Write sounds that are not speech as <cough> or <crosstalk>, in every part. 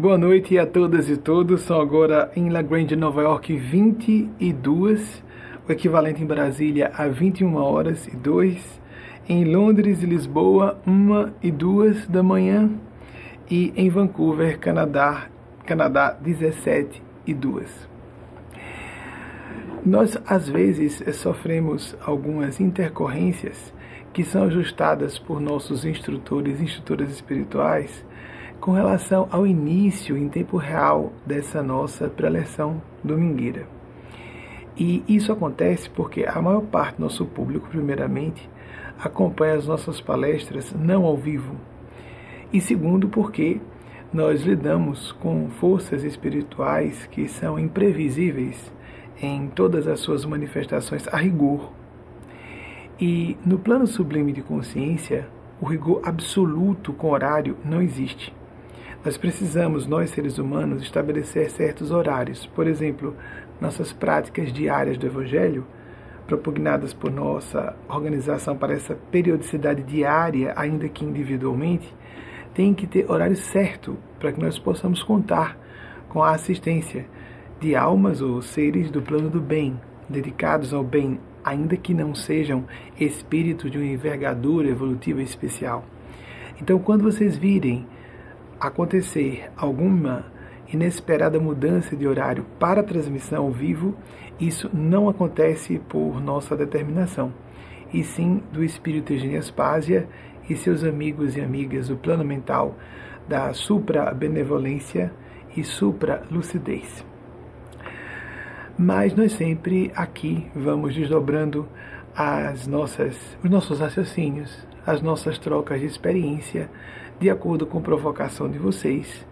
Boa noite a todas e todos. São agora em La Grande, Nova York, 22, o equivalente em Brasília a 21 horas e 2. Em Londres e Lisboa, 1 e 2 da manhã. E em Vancouver, Canadá, Canadá 17 e 2. Nós, às vezes, sofremos algumas intercorrências que são ajustadas por nossos instrutores e instrutoras espirituais com relação ao início em tempo real dessa nossa preleção domingueira. E isso acontece porque a maior parte do nosso público, primeiramente, acompanha as nossas palestras não ao vivo. E segundo, porque nós lidamos com forças espirituais que são imprevisíveis em todas as suas manifestações a rigor. E no plano sublime de consciência, o rigor absoluto com horário não existe. Nós precisamos, nós seres humanos, estabelecer certos horários. Por exemplo, nossas práticas diárias do Evangelho, propugnadas por nossa organização para essa periodicidade diária, ainda que individualmente, tem que ter horário certo para que nós possamos contar com a assistência de almas ou seres do plano do bem, dedicados ao bem, ainda que não sejam espíritos de uma envergadura evolutiva especial. Então, quando vocês virem acontecer alguma inesperada mudança de horário para transmissão ao vivo, isso não acontece por nossa determinação, e sim do espírito Eugênio e seus amigos e amigas do plano mental da supra-benevolência e supra-lucidez. Mas nós sempre aqui vamos desdobrando as nossas, os nossos raciocínios, as nossas trocas de experiência, de acordo com a provocação de vocês.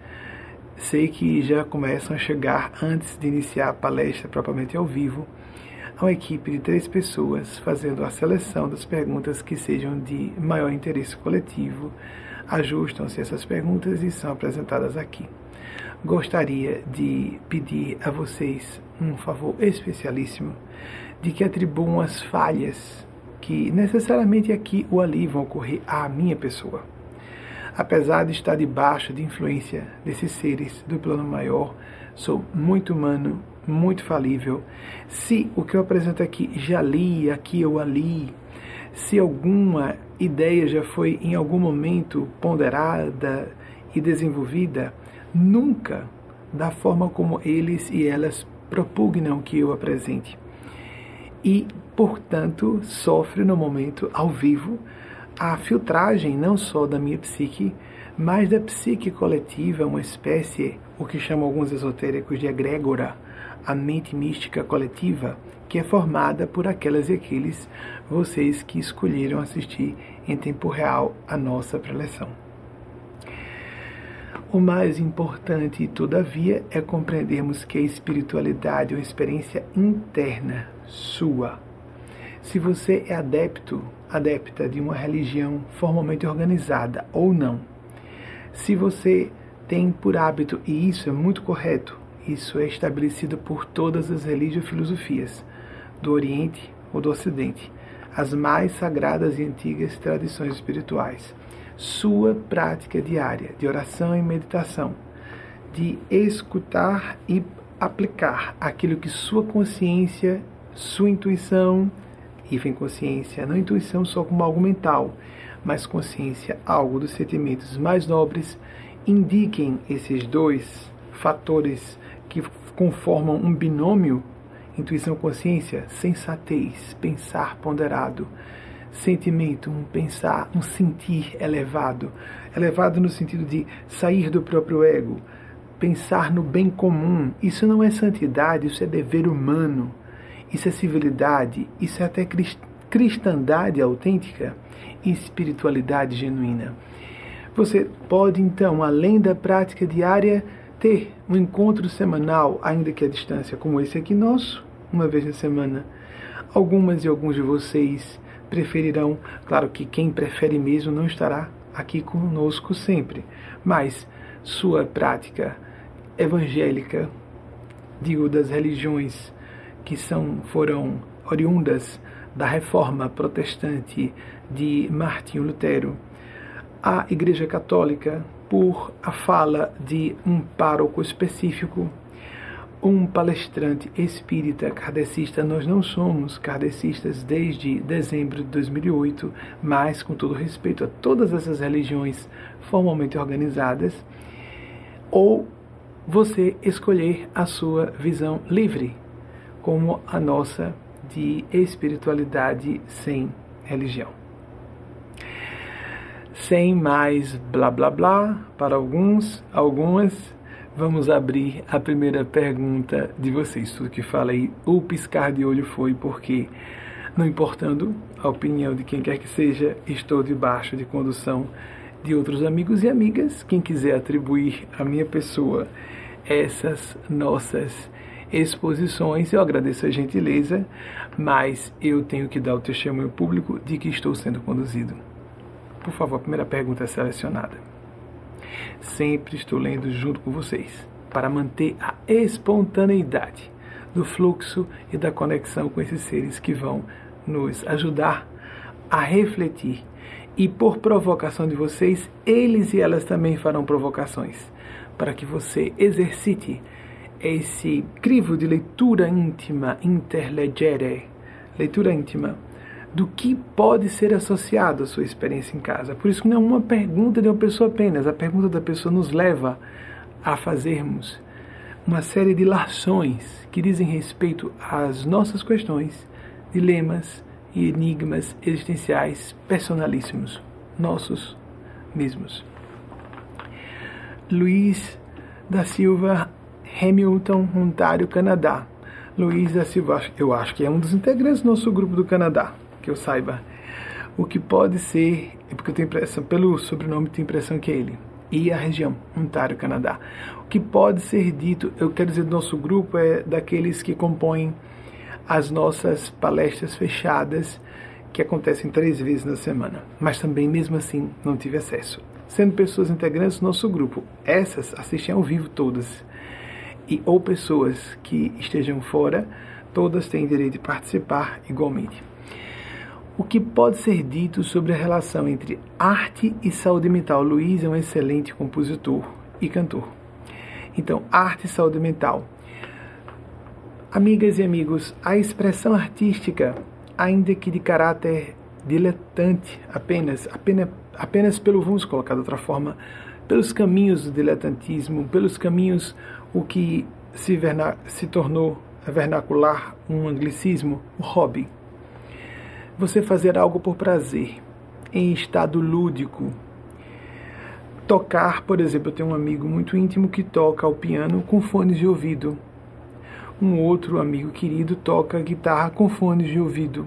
Sei que já começam a chegar, antes de iniciar a palestra propriamente ao vivo, uma equipe de três pessoas fazendo a seleção das perguntas que sejam de maior interesse coletivo. Ajustam-se essas perguntas e são apresentadas aqui. Gostaria de pedir a vocês um favor especialíssimo de que atribuam as falhas que necessariamente aqui ou ali vão ocorrer à minha pessoa Apesar de estar debaixo de influência desses seres do plano maior, sou muito humano, muito falível. Se o que eu apresento aqui já li aqui ou ali, se alguma ideia já foi em algum momento ponderada e desenvolvida, nunca da forma como eles e elas propugnam que eu apresente. E, portanto, sofre no momento ao vivo a filtragem não só da minha psique, mas da psique coletiva, uma espécie, o que chamam alguns esotéricos de egrégora, a mente mística coletiva, que é formada por aquelas e aqueles vocês que escolheram assistir em tempo real a nossa preleção. O mais importante, todavia, é compreendermos que a espiritualidade é uma experiência interna sua. Se você é adepto adepta de uma religião formalmente organizada ou não, se você tem por hábito, e isso é muito correto, isso é estabelecido por todas as religiões e filosofias, do Oriente ou do Ocidente, as mais sagradas e antigas tradições espirituais, sua prática diária de oração e meditação, de escutar e aplicar aquilo que sua consciência, sua intuição, e vem consciência, não intuição só como algo mental, mas consciência, algo dos sentimentos mais nobres, indiquem esses dois fatores que conformam um binômio, intuição-consciência, sensatez, pensar ponderado, sentimento, um pensar, um sentir elevado, elevado no sentido de sair do próprio ego, pensar no bem comum. Isso não é santidade, isso é dever humano isso é civilidade, isso é até cristandade autêntica e espiritualidade genuína. Você pode então, além da prática diária, ter um encontro semanal, ainda que à distância, como esse aqui nosso, uma vez na semana. Algumas e alguns de vocês preferirão, claro que quem prefere mesmo não estará aqui conosco sempre, mas sua prática evangélica, digo das religiões que são, foram oriundas da reforma protestante de Martinho Lutero, a Igreja Católica, por a fala de um pároco específico, um palestrante espírita kardecista. Nós não somos kardecistas desde dezembro de 2008, mas, com todo respeito a todas essas religiões formalmente organizadas, ou você escolher a sua visão livre, como a nossa de espiritualidade sem religião. Sem mais blá blá blá para alguns, algumas, vamos abrir a primeira pergunta de vocês. Tudo que falei, o piscar de olho foi porque, não importando a opinião de quem quer que seja, estou debaixo de condução de outros amigos e amigas. Quem quiser atribuir à minha pessoa essas nossas exposições, eu agradeço a gentileza, mas eu tenho que dar o testemunho público de que estou sendo conduzido. Por favor, a primeira pergunta é selecionada. Sempre estou lendo junto com vocês para manter a espontaneidade do fluxo e da conexão com esses seres que vão nos ajudar a refletir. E por provocação de vocês, eles e elas também farão provocações para que você exercite esse crivo de leitura íntima, interlegere, leitura íntima, do que pode ser associado à sua experiência em casa. Por isso não é uma pergunta de uma pessoa apenas, a pergunta da pessoa nos leva a fazermos uma série de lações que dizem respeito às nossas questões, dilemas e enigmas existenciais personalíssimos, nossos mesmos. Luiz da Silva Hamilton, Ontário, Canadá. Luiz da Silva, eu acho que é um dos integrantes do nosso grupo do Canadá, que eu saiba. O que pode ser, é porque eu tenho impressão, pelo sobrenome tenho impressão que é ele. E a região, Ontário, Canadá. O que pode ser dito, eu quero dizer, do nosso grupo é daqueles que compõem as nossas palestras fechadas, que acontecem três vezes na semana. Mas também, mesmo assim, não tive acesso. Sendo pessoas integrantes do nosso grupo, essas assistem ao vivo todas e ou pessoas que estejam fora, todas têm direito de participar igualmente. O que pode ser dito sobre a relação entre arte e saúde mental? Luiz é um excelente compositor e cantor. Então, arte e saúde mental. Amigas e amigos, a expressão artística, ainda que de caráter diletante, apenas, apenas, apenas pelo, vamos colocar de outra forma, pelos caminhos do diletantismo, pelos caminhos o que se, verna, se tornou vernacular um anglicismo, o hobby. Você fazer algo por prazer, em estado lúdico. Tocar, por exemplo, eu tenho um amigo muito íntimo que toca o piano com fones de ouvido. Um outro amigo querido toca guitarra com fones de ouvido.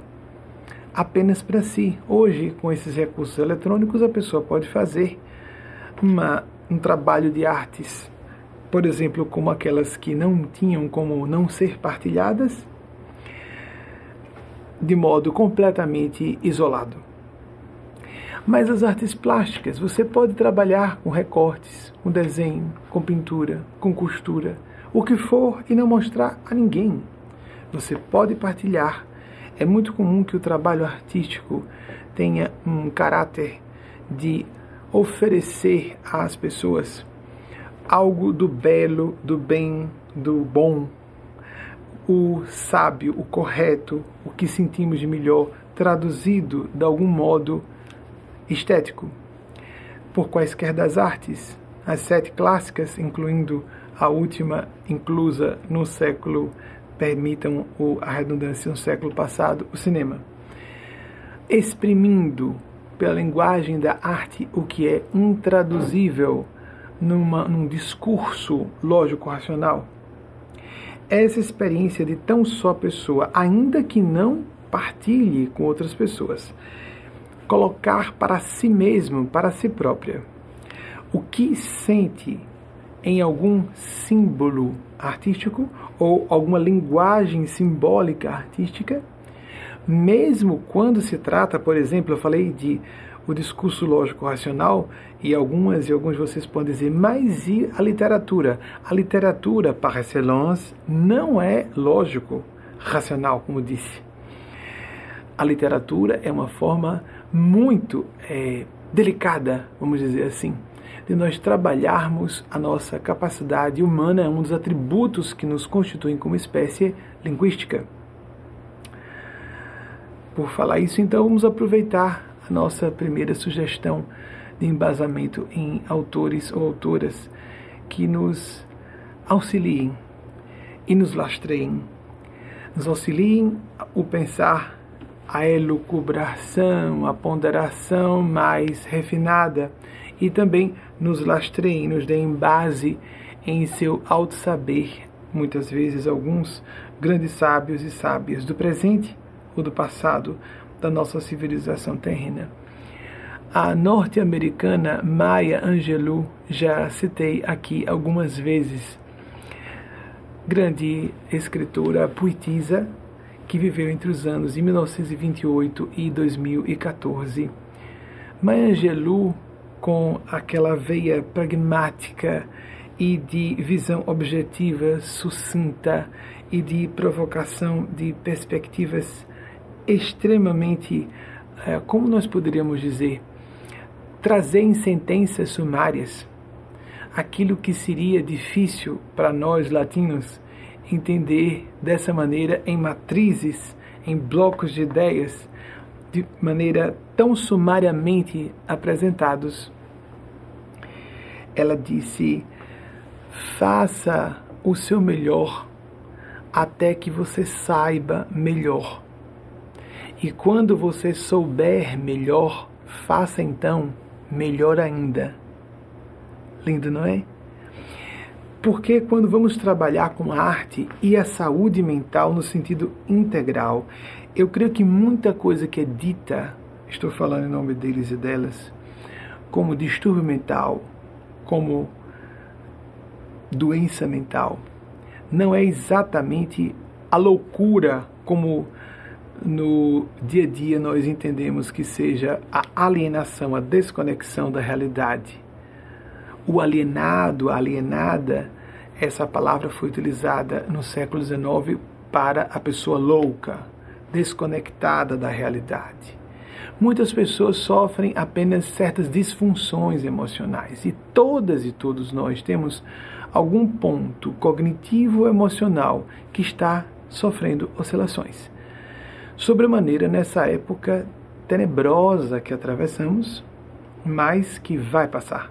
Apenas para si. Hoje, com esses recursos eletrônicos, a pessoa pode fazer uma, um trabalho de artes por exemplo, como aquelas que não tinham como não ser partilhadas, de modo completamente isolado. Mas as artes plásticas, você pode trabalhar com recortes, com desenho, com pintura, com costura, o que for e não mostrar a ninguém. Você pode partilhar. É muito comum que o trabalho artístico tenha um caráter de oferecer às pessoas algo do belo, do bem, do bom, o sábio, o correto, o que sentimos de melhor, traduzido de algum modo estético, por quaisquer das artes, as sete clássicas, incluindo a última inclusa no século, permitam a redundância, no século passado, o cinema. Exprimindo pela linguagem da arte o que é intraduzível numa, num discurso lógico-racional, essa experiência de tão só pessoa, ainda que não partilhe com outras pessoas, colocar para si mesmo, para si própria, o que sente em algum símbolo artístico ou alguma linguagem simbólica artística, mesmo quando se trata, por exemplo, eu falei de o discurso lógico racional e algumas e alguns vocês podem dizer, mas e a literatura? A literatura, par excellence, não é lógico racional, como disse. A literatura é uma forma muito é, delicada, vamos dizer assim, de nós trabalharmos a nossa capacidade humana, é um dos atributos que nos constituem como espécie linguística. Por falar isso, então, vamos aproveitar a nossa primeira sugestão de embasamento em autores ou autoras que nos auxiliem e nos lastreiem, nos auxiliem o pensar, a elucubração, a ponderação mais refinada e também nos lastreiem, nos deem base em seu alto saber. Muitas vezes, alguns grandes sábios e sábias do presente ou do passado da nossa civilização terrena. A norte-americana Maya Angelou, já citei aqui algumas vezes, grande escritora, poetisa, que viveu entre os anos de 1928 e 2014. Maya Angelou com aquela veia pragmática e de visão objetiva, sucinta e de provocação de perspectivas extremamente, eh, como nós poderíamos dizer, trazer em sentenças sumárias aquilo que seria difícil para nós latinos entender dessa maneira em matrizes, em blocos de ideias, de maneira tão sumariamente apresentados. Ela disse: faça o seu melhor até que você saiba melhor. E quando você souber melhor, faça então melhor ainda. Lindo, não é? Porque quando vamos trabalhar com arte e a saúde mental no sentido integral, eu creio que muita coisa que é dita, estou falando em nome deles e delas, como distúrbio mental, como doença mental, não é exatamente a loucura como no dia a dia nós entendemos que seja a alienação, a desconexão da realidade. O alienado, a alienada, essa palavra foi utilizada no século XIX para a pessoa louca, desconectada da realidade. Muitas pessoas sofrem apenas certas disfunções emocionais e todas e todos nós temos algum ponto cognitivo ou emocional que está sofrendo oscilações. Sobremaneira nessa época tenebrosa que atravessamos, mas que vai passar.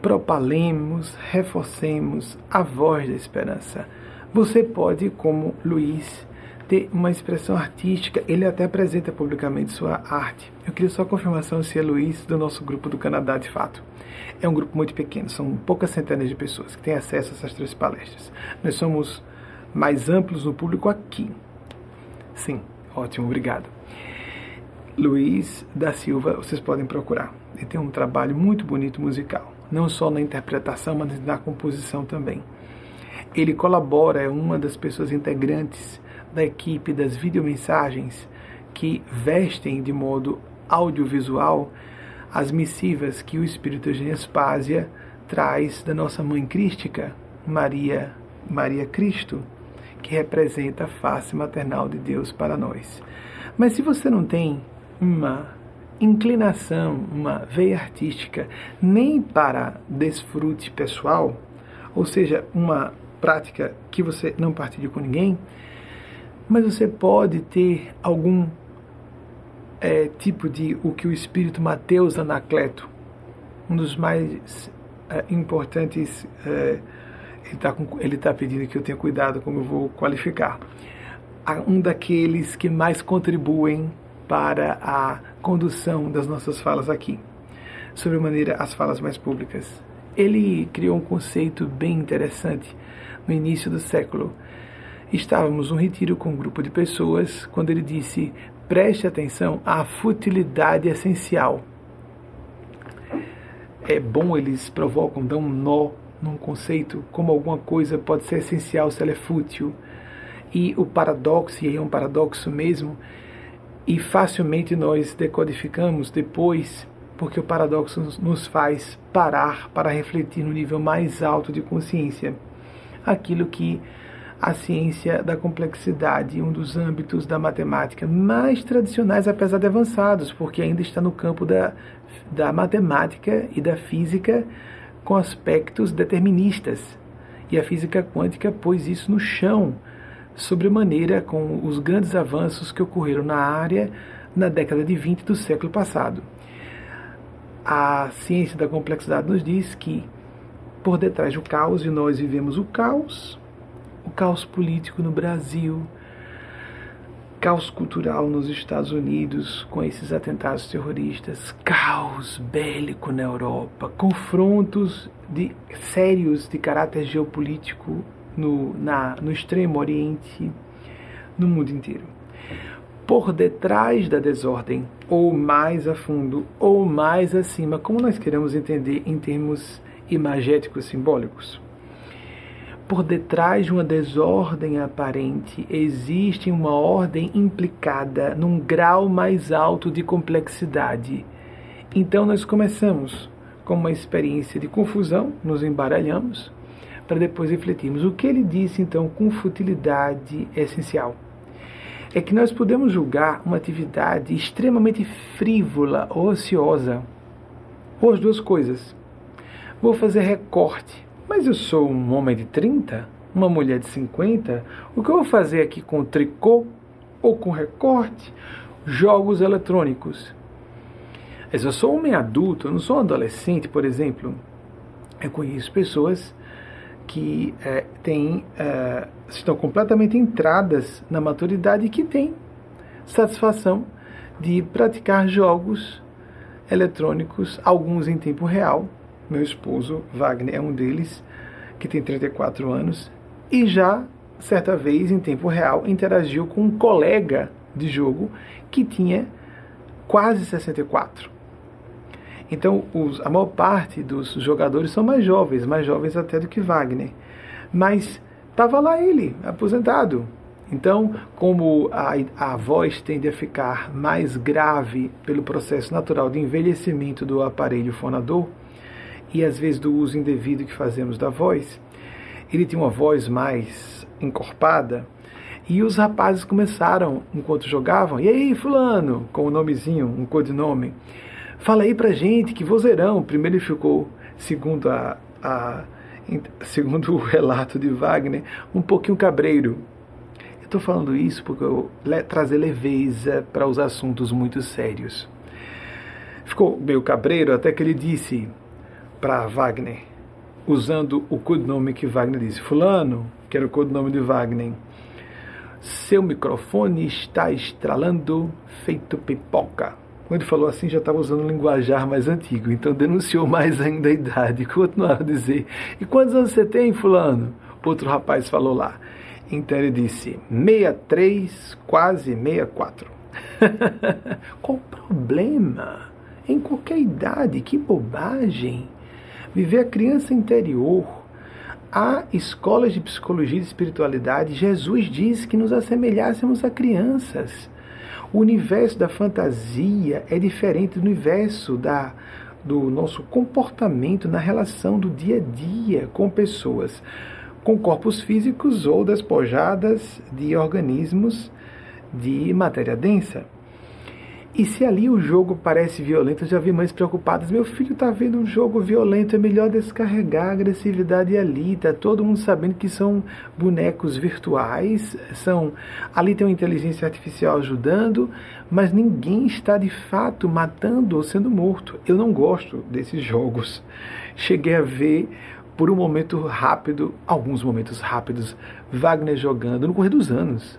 Propalemos, reforcemos a voz da esperança. Você pode, como Luiz, ter uma expressão artística, ele até apresenta publicamente sua arte. Eu queria só confirmação se é Luiz do nosso grupo do Canadá de fato. É um grupo muito pequeno, são poucas centenas de pessoas que têm acesso a essas três palestras. Nós somos mais amplos no público aqui. Sim, ótimo, obrigado. Luiz da Silva, vocês podem procurar. Ele tem um trabalho muito bonito musical, não só na interpretação, mas na composição também. Ele colabora, é uma das pessoas integrantes da equipe das videomensagens que vestem de modo audiovisual as missivas que o Espírito de Espásia traz da nossa mãe crística, Maria, Maria Cristo, que representa a face maternal de Deus para nós. Mas se você não tem uma inclinação, uma veia artística, nem para desfrute pessoal, ou seja, uma prática que você não partilha com ninguém, mas você pode ter algum é, tipo de o que o espírito Mateus Anacleto, um dos mais é, importantes, é, está ele tá pedindo que eu tenha cuidado como eu vou qualificar, um daqueles que mais contribuem para a condução das nossas falas aqui, sobre maneira as falas mais públicas. Ele criou um conceito bem interessante no início do século Estávamos num retiro com um grupo de pessoas quando ele disse: preste atenção à futilidade essencial. É bom, eles provocam, dão um nó num conceito, como alguma coisa pode ser essencial se ela é fútil. E o paradoxo, e é um paradoxo mesmo, e facilmente nós decodificamos depois, porque o paradoxo nos faz parar para refletir no nível mais alto de consciência aquilo que a ciência da complexidade, um dos âmbitos da matemática mais tradicionais, apesar de avançados, porque ainda está no campo da, da matemática e da física com aspectos deterministas. E a física quântica pôs isso no chão, sobremaneira com os grandes avanços que ocorreram na área na década de 20 do século passado. A ciência da complexidade nos diz que por detrás do caos, e nós vivemos o caos, o caos político no Brasil, caos cultural nos Estados Unidos com esses atentados terroristas, caos bélico na Europa, confrontos de, sérios de caráter geopolítico no, na, no Extremo Oriente, no mundo inteiro. Por detrás da desordem, ou mais a fundo, ou mais acima, como nós queremos entender em termos imagéticos simbólicos. Por detrás de uma desordem aparente existe uma ordem implicada num grau mais alto de complexidade. Então nós começamos com uma experiência de confusão, nos embaralhamos, para depois refletirmos. O que ele disse então com futilidade essencial? É que nós podemos julgar uma atividade extremamente frívola ou ociosa, ou as duas coisas. Vou fazer recorte mas eu sou um homem de 30, uma mulher de 50, o que eu vou fazer aqui com tricô ou com recorte? Jogos eletrônicos. Mas eu sou um homem adulto, eu não sou adolescente, por exemplo. Eu conheço pessoas que é, têm, é, estão completamente entradas na maturidade e que têm satisfação de praticar jogos eletrônicos, alguns em tempo real, meu esposo, Wagner, é um deles, que tem 34 anos, e já, certa vez, em tempo real, interagiu com um colega de jogo que tinha quase 64. Então, os, a maior parte dos jogadores são mais jovens, mais jovens até do que Wagner. Mas estava lá ele, aposentado. Então, como a, a voz tende a ficar mais grave pelo processo natural de envelhecimento do aparelho fonador, e às vezes do uso indevido que fazemos da voz, ele tinha uma voz mais encorpada. E os rapazes começaram, enquanto jogavam, e aí, Fulano, com o um nomezinho, um codinome, fala aí pra gente que vozeirão. Primeiro ele ficou, segundo, a, a, segundo <laughs> o relato de Wagner, um pouquinho cabreiro. Eu estou falando isso porque eu le, trazer leveza para os assuntos muito sérios. Ficou meio cabreiro até que ele disse: para Wagner, usando o codinome que Wagner disse. Fulano, que era o codinome de Wagner, seu microfone está estralando feito pipoca. Quando ele falou assim, já estava usando um linguajar mais antigo, então denunciou mais ainda a idade. <laughs> Continuaram a dizer: E quantos anos você tem, Fulano? Outro rapaz falou lá. Então ele disse: 63, quase 64. <laughs> Qual o problema? Em qualquer idade, que bobagem! Viver a criança interior. Há escolas de psicologia e espiritualidade. Jesus diz que nos assemelhássemos a crianças. O universo da fantasia é diferente do universo da, do nosso comportamento na relação do dia a dia com pessoas com corpos físicos ou despojadas de organismos de matéria densa. E se ali o jogo parece violento, eu já vi mães preocupadas. Meu filho está vendo um jogo violento, é melhor descarregar a agressividade ali. Está todo mundo sabendo que são bonecos virtuais, são ali tem uma inteligência artificial ajudando, mas ninguém está de fato matando ou sendo morto. Eu não gosto desses jogos. Cheguei a ver por um momento rápido, alguns momentos rápidos, Wagner jogando no correr dos anos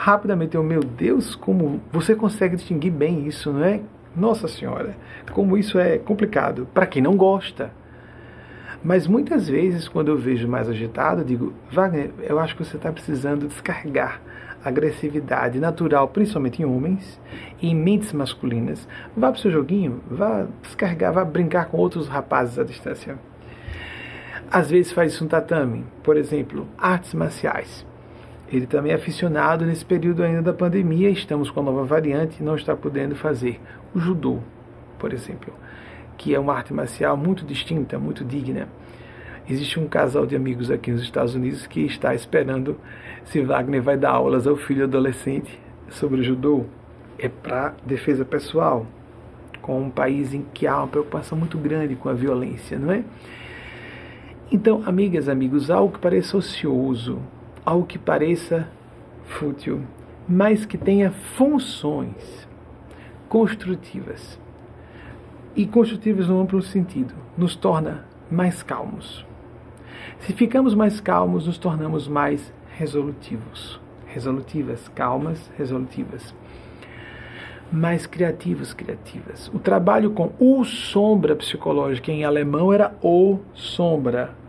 rapidamente eu, meu Deus, como você consegue distinguir bem isso, não é? Nossa Senhora, como isso é complicado para quem não gosta. Mas muitas vezes, quando eu vejo mais agitado, eu digo, Wagner, eu acho que você está precisando descarregar agressividade natural, principalmente em homens e em mentes masculinas. Vá para o seu joguinho, vá descarregar, vá brincar com outros rapazes à distância. Às vezes faz isso no tatame, por exemplo, artes marciais. Ele também é aficionado nesse período ainda da pandemia, estamos com a nova variante não está podendo fazer o judô, por exemplo, que é uma arte marcial muito distinta, muito digna. Existe um casal de amigos aqui nos Estados Unidos que está esperando se Wagner vai dar aulas ao filho adolescente sobre o judô. É para defesa pessoal, com um país em que há uma preocupação muito grande com a violência, não é? Então, amigas, amigos, algo que pareça ocioso, algo que pareça fútil, mas que tenha funções construtivas. E construtivas no amplo sentido, nos torna mais calmos. Se ficamos mais calmos, nos tornamos mais resolutivos. Resolutivas, calmas, resolutivas. Mais criativos, criativas. O trabalho com o sombra psicológica em alemão era o sombra.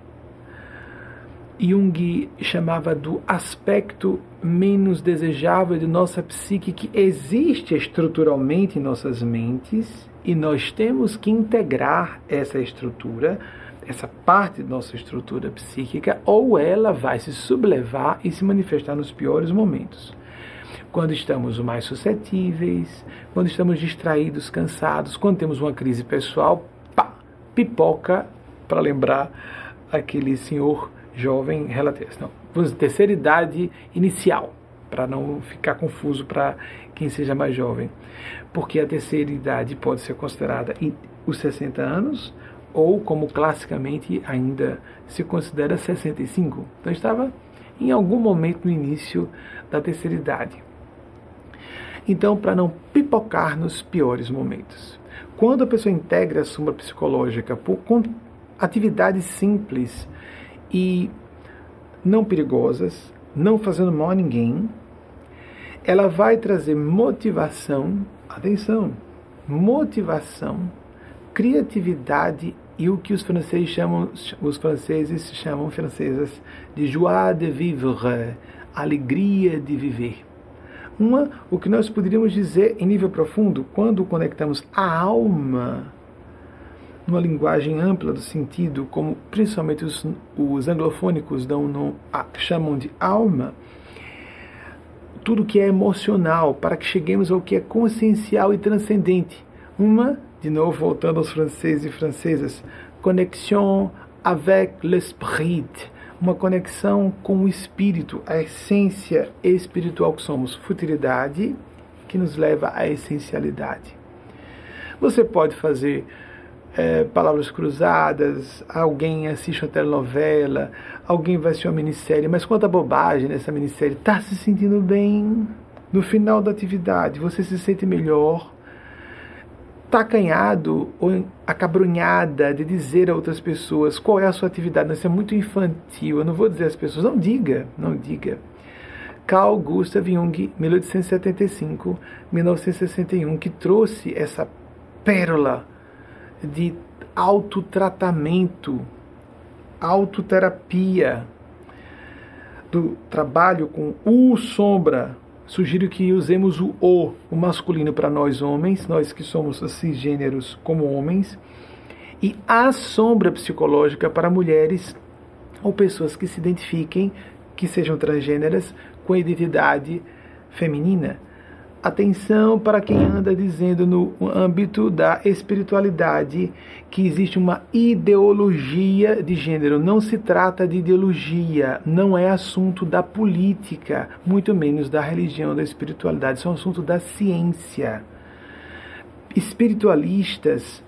Jung chamava do aspecto menos desejável de nossa psique que existe estruturalmente em nossas mentes e nós temos que integrar essa estrutura essa parte de nossa estrutura psíquica, ou ela vai se sublevar e se manifestar nos piores momentos. Quando estamos mais suscetíveis, quando estamos distraídos, cansados, quando temos uma crise pessoal, pá, pipoca, para lembrar aquele senhor jovem relativo. Não, vamos terceira idade inicial, para não ficar confuso para quem seja mais jovem. Porque a terceira idade pode ser considerada os 60 anos, ou como classicamente ainda se considera 65. Então estava em algum momento no início da terceira idade. Então, para não pipocar nos piores momentos. Quando a pessoa integra a sombra psicológica por, com atividades simples e não perigosas, não fazendo mal a ninguém, ela vai trazer motivação, atenção, motivação criatividade e o que os franceses chamam, os franceses chamam francesas de joie de vivre, alegria de viver. Uma, o que nós poderíamos dizer em nível profundo, quando conectamos a alma numa linguagem ampla do sentido, como principalmente os, os anglofônicos dão no, a, chamam de alma, tudo que é emocional, para que cheguemos ao que é consciencial e transcendente. Uma de novo voltando aos franceses e francesas, conexão avec l'esprit, uma conexão com o espírito, a essência espiritual que somos, futilidade que nos leva à essencialidade. Você pode fazer é, palavras cruzadas, alguém assiste uma telenovela, alguém vai assistir uma minissérie, mas quanta bobagem nessa minissérie, está se sentindo bem. No final da atividade, você se sente melhor, tacanhado ou acabrunhada de dizer a outras pessoas qual é a sua atividade. Isso é muito infantil. Eu não vou dizer às pessoas, não diga, não diga. Carl Gustav Jung, 1875-1961, que trouxe essa pérola de autotratamento, autoterapia, do trabalho com o sombra, sugiro que usemos o o, o masculino para nós homens, nós que somos cisgêneros como homens, e a sombra psicológica para mulheres ou pessoas que se identifiquem, que sejam transgêneras, com a identidade feminina. Atenção para quem anda dizendo no âmbito da espiritualidade que existe uma ideologia de gênero. Não se trata de ideologia, não é assunto da política, muito menos da religião, da espiritualidade, isso é um assunto da ciência. Espiritualistas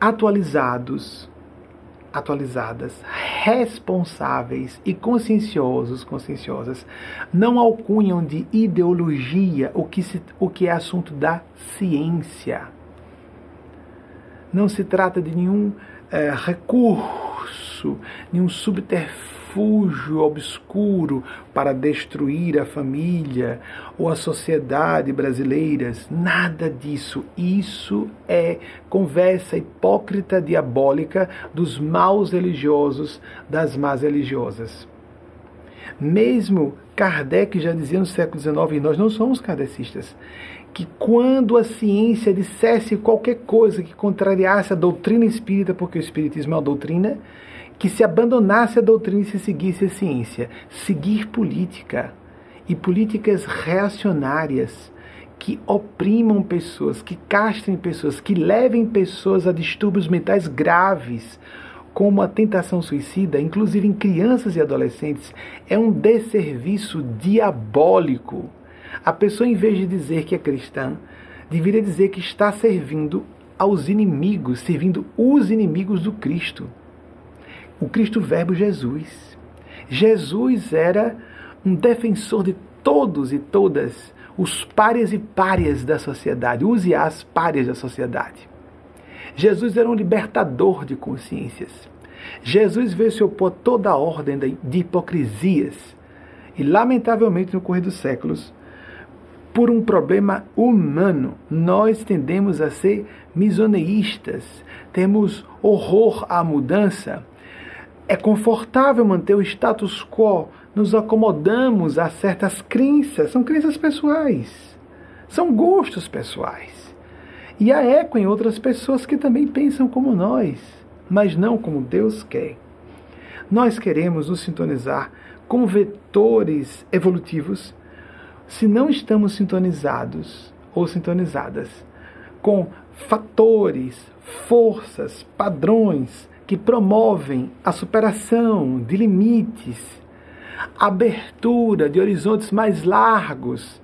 atualizados atualizadas, responsáveis e conscienciosos, conscienciosas, não alcunham de ideologia o que, se, o que é assunto da ciência. Não se trata de nenhum é, recurso, nenhum subterfúgio refúgio obscuro para destruir a família ou a sociedade brasileiras. Nada disso. Isso é conversa hipócrita diabólica dos maus religiosos, das más religiosas. Mesmo Kardec já dizia no século XIX, e nós não somos kardecistas, que quando a ciência dissesse qualquer coisa que contrariasse a doutrina espírita, porque o espiritismo é uma doutrina, que se abandonasse a doutrina e se seguisse a ciência. Seguir política e políticas reacionárias que oprimam pessoas, que castrem pessoas, que levem pessoas a distúrbios mentais graves, como a tentação suicida, inclusive em crianças e adolescentes, é um desserviço diabólico. A pessoa, em vez de dizer que é cristã, deveria dizer que está servindo aos inimigos, servindo os inimigos do Cristo. O Cristo Verbo Jesus. Jesus era um defensor de todos e todas os párias e párias da sociedade, use as párias da sociedade. Jesus era um libertador de consciências. Jesus veio se opor toda a ordem de hipocrisias. E, lamentavelmente, no correr dos séculos, por um problema humano, nós tendemos a ser misoneístas, temos horror à mudança. É confortável manter o status quo, nos acomodamos a certas crenças, são crenças pessoais, são gostos pessoais. E há eco em outras pessoas que também pensam como nós, mas não como Deus quer. Nós queremos nos sintonizar com vetores evolutivos se não estamos sintonizados ou sintonizadas com fatores, forças, padrões que promovem a superação de limites, abertura de horizontes mais largos,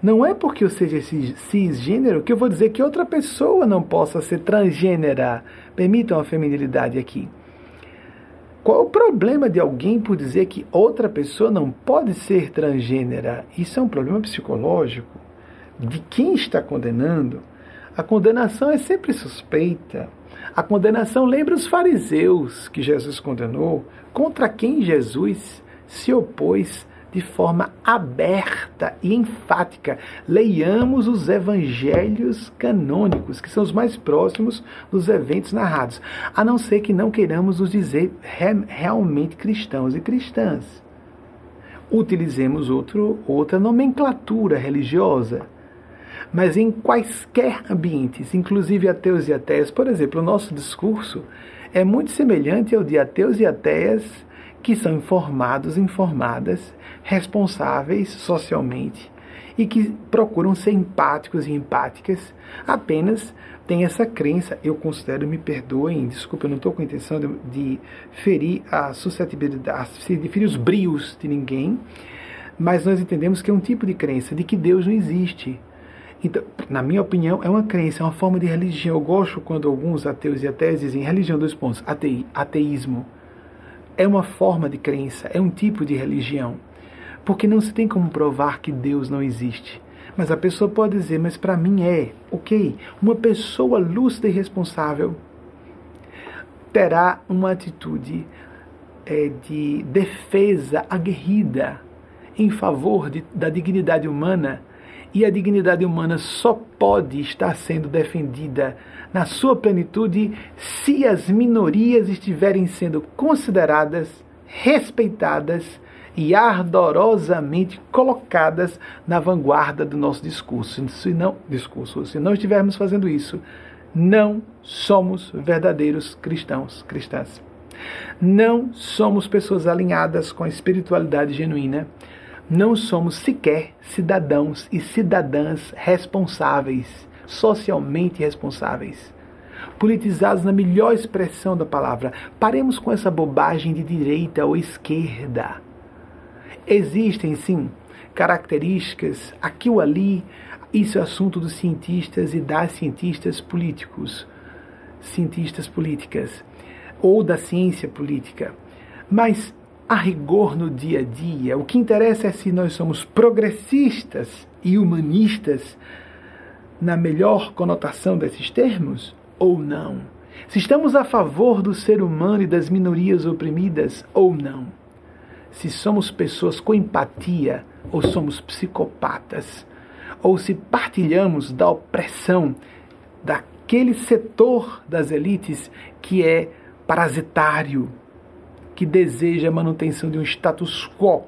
não é porque eu seja cisgênero que eu vou dizer que outra pessoa não possa ser transgênera. Permitam a feminilidade aqui. Qual o problema de alguém por dizer que outra pessoa não pode ser transgênera? Isso é um problema psicológico de quem está condenando. A condenação é sempre suspeita. A condenação lembra os fariseus que Jesus condenou, contra quem Jesus se opôs de forma aberta e enfática. Leiamos os evangelhos canônicos, que são os mais próximos dos eventos narrados, a não ser que não queiramos nos dizer re realmente cristãos e cristãs. Utilizemos outro, outra nomenclatura religiosa. Mas em quaisquer ambientes, inclusive ateus e ateias, por exemplo, o nosso discurso é muito semelhante ao de ateus e ateias que são informados, informadas, responsáveis socialmente e que procuram ser empáticos e empáticas, apenas têm essa crença, eu considero, me perdoem, desculpa, eu não estou com a intenção de, de, ferir a suscetibilidade, de ferir os brios de ninguém, mas nós entendemos que é um tipo de crença de que Deus não existe. Então, na minha opinião, é uma crença, é uma forma de religião. Eu gosto quando alguns ateus e ateias dizem religião, dois pontos, atei, ateísmo é uma forma de crença, é um tipo de religião. Porque não se tem como provar que Deus não existe. Mas a pessoa pode dizer, mas para mim é, ok. Uma pessoa lúcida e responsável terá uma atitude é, de defesa aguerrida em favor de, da dignidade humana e a dignidade humana só pode estar sendo defendida na sua plenitude se as minorias estiverem sendo consideradas, respeitadas e ardorosamente colocadas na vanguarda do nosso discurso. Se não, discurso, se não estivermos fazendo isso, não somos verdadeiros cristãos, cristãs. Não somos pessoas alinhadas com a espiritualidade genuína não somos sequer cidadãos e cidadãs responsáveis, socialmente responsáveis. Politizados na melhor expressão da palavra. Paremos com essa bobagem de direita ou esquerda. Existem, sim, características aqui ou ali. Isso é assunto dos cientistas e das cientistas políticos, cientistas políticas, ou da ciência política. Mas a rigor no dia a dia. O que interessa é se nós somos progressistas e humanistas na melhor conotação desses termos ou não. Se estamos a favor do ser humano e das minorias oprimidas ou não. Se somos pessoas com empatia ou somos psicopatas. Ou se partilhamos da opressão daquele setor das elites que é parasitário, que deseja a manutenção de um status quo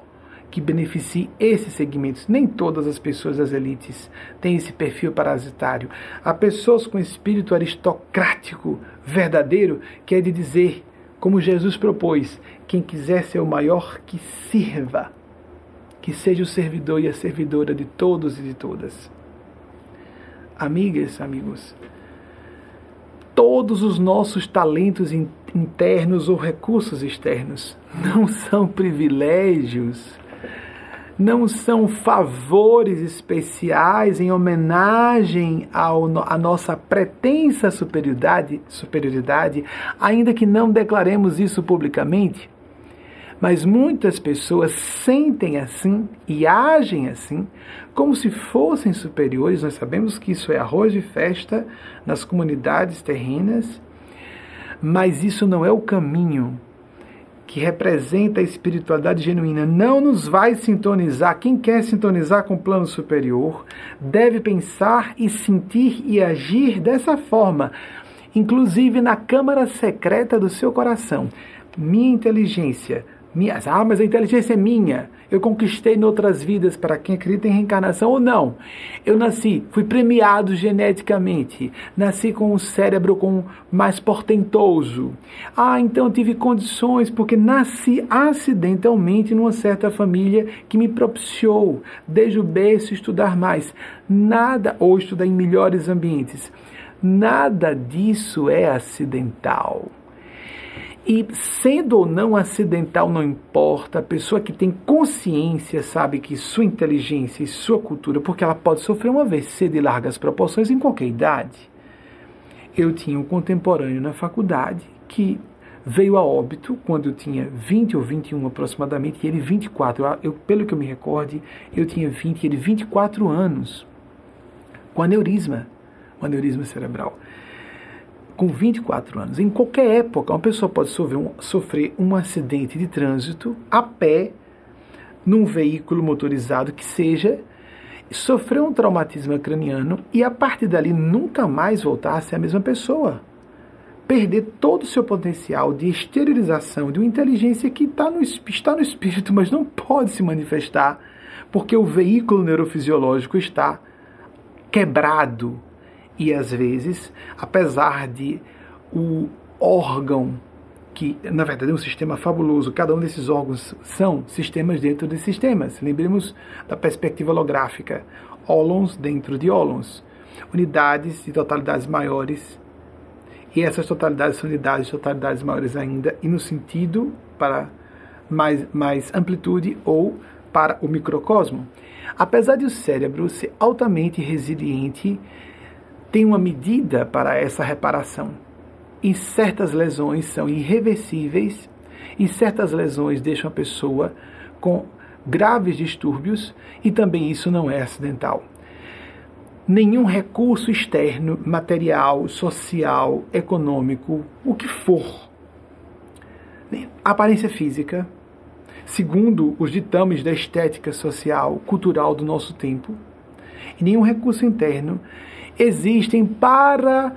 que beneficie esses segmentos. Nem todas as pessoas das elites têm esse perfil parasitário. Há pessoas com espírito aristocrático verdadeiro, que é de dizer, como Jesus propôs, quem quiser ser o maior, que sirva, que seja o servidor e a servidora de todos e de todas. Amigas, amigos, todos os nossos talentos internos ou recursos externos. Não são privilégios, não são favores especiais em homenagem à nossa pretensa superioridade, superioridade, ainda que não declaremos isso publicamente. Mas muitas pessoas sentem assim e agem assim, como se fossem superiores. Nós sabemos que isso é arroz de festa nas comunidades terrenas, mas isso não é o caminho que representa a espiritualidade genuína. Não nos vai sintonizar. Quem quer sintonizar com o plano superior deve pensar e sentir e agir dessa forma, inclusive na câmara secreta do seu coração. Minha inteligência minha, ah, mas a inteligência é minha. Eu conquistei em outras vidas para quem acredita em reencarnação ou não. Eu nasci, fui premiado geneticamente. Nasci com um cérebro com mais portentoso. Ah, então tive condições porque nasci acidentalmente numa certa família que me propiciou desde o berço estudar mais. Nada ou estudar em melhores ambientes. Nada disso é acidental. E sendo ou não acidental, não importa, a pessoa que tem consciência sabe que sua inteligência e sua cultura, porque ela pode sofrer um AVC de largas proporções em qualquer idade. Eu tinha um contemporâneo na faculdade que veio a óbito quando eu tinha 20 ou 21 aproximadamente, e ele 24. Eu, pelo que eu me recorde, eu tinha 20 e ele 24 anos, com aneurisma, aneurisma cerebral com 24 anos. Em qualquer época, uma pessoa pode sofrer um, sofrer um acidente de trânsito a pé, num veículo motorizado que seja, sofrer um traumatismo craniano e a partir dali nunca mais voltar a ser a mesma pessoa. Perder todo o seu potencial de exteriorização de uma inteligência que está no, está no espírito, mas não pode se manifestar, porque o veículo neurofisiológico está quebrado, e às vezes, apesar de o órgão que na verdade é um sistema fabuloso, cada um desses órgãos são sistemas dentro de sistemas. Lembremos da perspectiva holográfica, ólons dentro de ólons, unidades de totalidades maiores. E essas totalidades são unidades de totalidades maiores ainda, e no sentido para mais, mais amplitude ou para o microcosmo. Apesar de o cérebro ser altamente resiliente tem uma medida para essa reparação. E certas lesões são irreversíveis e certas lesões deixam a pessoa com graves distúrbios e também isso não é acidental. Nenhum recurso externo, material, social, econômico, o que for, aparência física, segundo os ditames da estética social, cultural do nosso tempo, e nenhum recurso interno existem para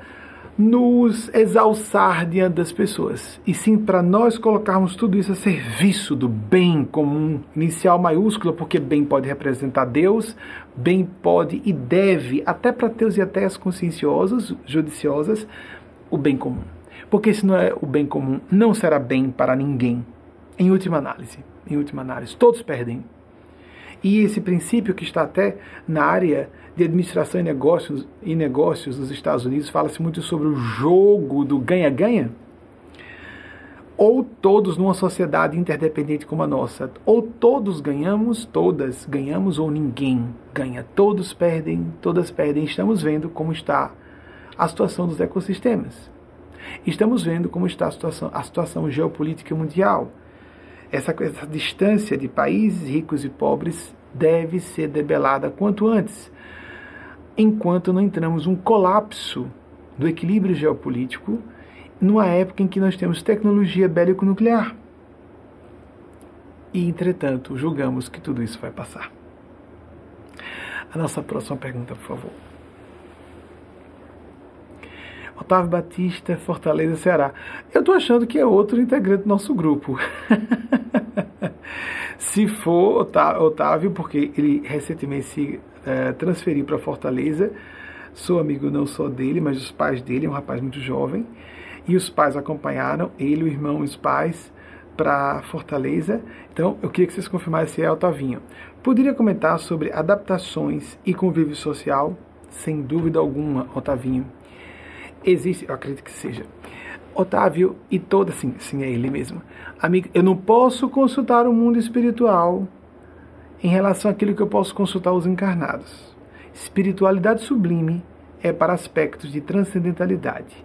nos exalçar diante das pessoas, e sim para nós colocarmos tudo isso a serviço do bem comum, inicial maiúscula, porque bem pode representar Deus, bem pode e deve, até para teus e até as conscienciosas, judiciosas, o bem comum. Porque se não é o bem comum, não será bem para ninguém. Em última análise, em última análise, todos perdem. E esse princípio que está até na área de administração e negócios, e negócios nos Estados Unidos fala-se muito sobre o jogo do ganha-ganha. Ou todos numa sociedade interdependente como a nossa, ou todos ganhamos, todas ganhamos, ou ninguém ganha. Todos perdem, todas perdem. Estamos vendo como está a situação dos ecossistemas. Estamos vendo como está a situação, a situação geopolítica mundial. Essa, essa distância de países ricos e pobres deve ser debelada quanto antes enquanto não entramos um colapso do equilíbrio geopolítico numa época em que nós temos tecnologia bélico-nuclear. E, entretanto, julgamos que tudo isso vai passar. A nossa próxima pergunta, por favor. Otávio Batista, Fortaleza, Ceará. Eu estou achando que é outro integrante do nosso grupo. <laughs> Se for Otávio, porque ele recentemente se é, para Fortaleza, sou amigo não só dele, mas dos pais dele, um rapaz muito jovem, e os pais acompanharam ele, o irmão e os pais para Fortaleza. Então, eu queria que vocês confirmassem se é Otavinho. Poderia comentar sobre adaptações e convívio social? Sem dúvida alguma, Otavinho. existe, eu acredito que seja. Otávio e toda, sim, sim, é ele mesmo. Amigo, eu não posso consultar o mundo espiritual em relação àquilo que eu posso consultar os encarnados. Espiritualidade sublime é para aspectos de transcendentalidade.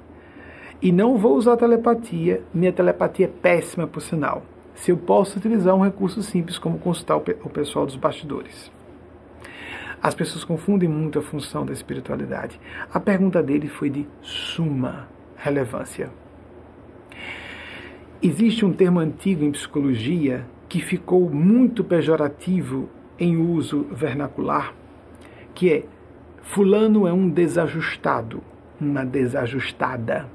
E não vou usar telepatia, minha telepatia é péssima, por sinal. Se eu posso utilizar um recurso simples como consultar o pessoal dos bastidores. As pessoas confundem muito a função da espiritualidade. A pergunta dele foi de suma relevância. Existe um termo antigo em psicologia que ficou muito pejorativo em uso vernacular, que é fulano é um desajustado, uma desajustada.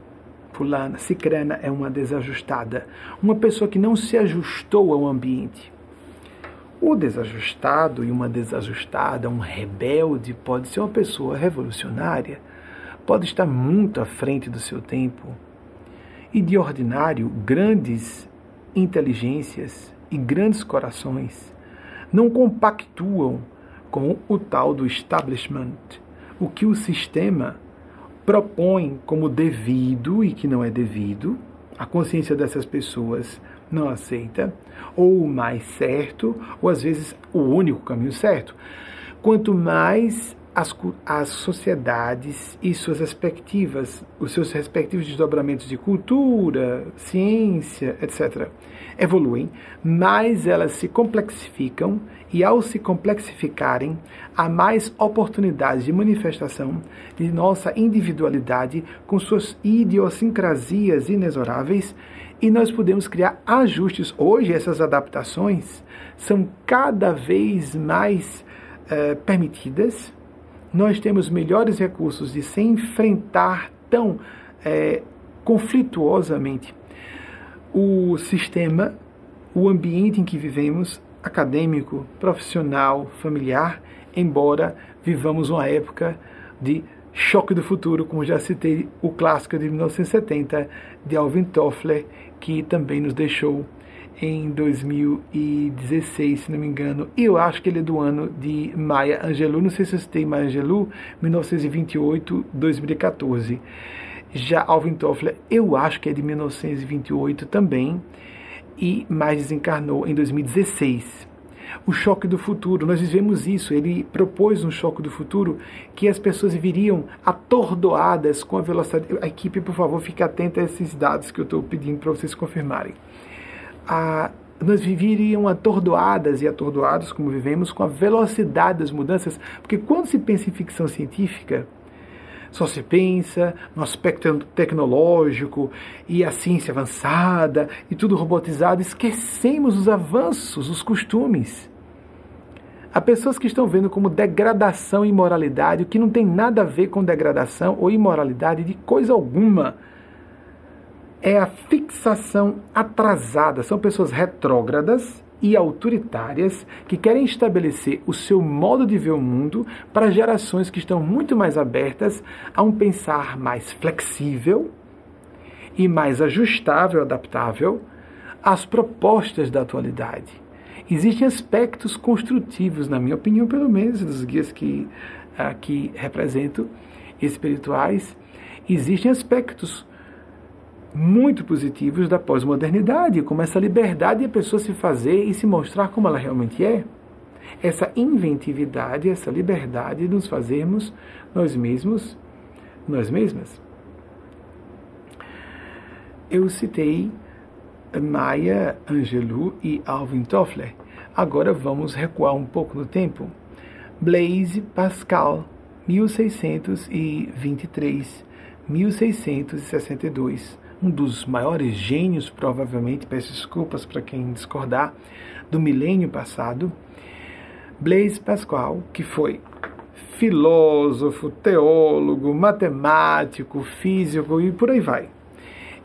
Fulana, cicrana é uma desajustada, uma pessoa que não se ajustou ao ambiente. O desajustado e uma desajustada, um rebelde, pode ser uma pessoa revolucionária, pode estar muito à frente do seu tempo. E de ordinário, grandes inteligências e grandes corações não compactuam com o tal do establishment, o que o sistema propõe como devido e que não é devido. A consciência dessas pessoas não aceita, ou o mais certo, ou às vezes o único caminho certo. Quanto mais as, as sociedades e suas respectivas, os seus respectivos desdobramentos de cultura, ciência, etc., evoluem, mais elas se complexificam e, ao se complexificarem, há mais oportunidades de manifestação de nossa individualidade com suas idiosincrasias inexoráveis e nós podemos criar ajustes. Hoje, essas adaptações são cada vez mais eh, permitidas. Nós temos melhores recursos de se enfrentar tão eh, conflituosamente. O sistema, o ambiente em que vivemos, acadêmico, profissional, familiar, embora vivamos uma época de choque do futuro, como já citei o clássico de 1970 de Alvin Toffler, que também nos deixou em 2016, se não me engano. Eu acho que ele é do ano de Maya Angelou. Não sei se eu citei Maya Angelou, 1928, 2014. Já Alvin Toffler, eu acho que é de 1928 também, e mais desencarnou em 2016 o choque do futuro. Nós vivemos isso. Ele propôs um choque do futuro que as pessoas viriam atordoadas com a velocidade. A equipe, por favor, fique atenta a esses dados que eu estou pedindo para vocês confirmarem. A, nós viveríamos atordoadas e atordoados, como vivemos, com a velocidade das mudanças, porque quando se pensa em ficção científica, só se pensa no aspecto tecnológico e a ciência avançada e tudo robotizado, esquecemos os avanços, os costumes. Há pessoas que estão vendo como degradação e imoralidade, o que não tem nada a ver com degradação ou imoralidade de coisa alguma. É a fixação atrasada. São pessoas retrógradas e autoritárias que querem estabelecer o seu modo de ver o mundo para gerações que estão muito mais abertas a um pensar mais flexível e mais ajustável, adaptável às propostas da atualidade. Existem aspectos construtivos, na minha opinião, pelo menos, dos guias que aqui represento, espirituais, existem aspectos muito positivos da pós-modernidade, como essa liberdade de a pessoa se fazer e se mostrar como ela realmente é. Essa inventividade, essa liberdade de nos fazermos nós mesmos, nós mesmas. Eu citei Maya Angelou e Alvin Toffler. Agora vamos recuar um pouco no tempo. Blaise Pascal, 1623, 1662 um dos maiores gênios, provavelmente, peço desculpas para quem discordar, do milênio passado, Blaise Pascal, que foi filósofo, teólogo, matemático, físico e por aí vai.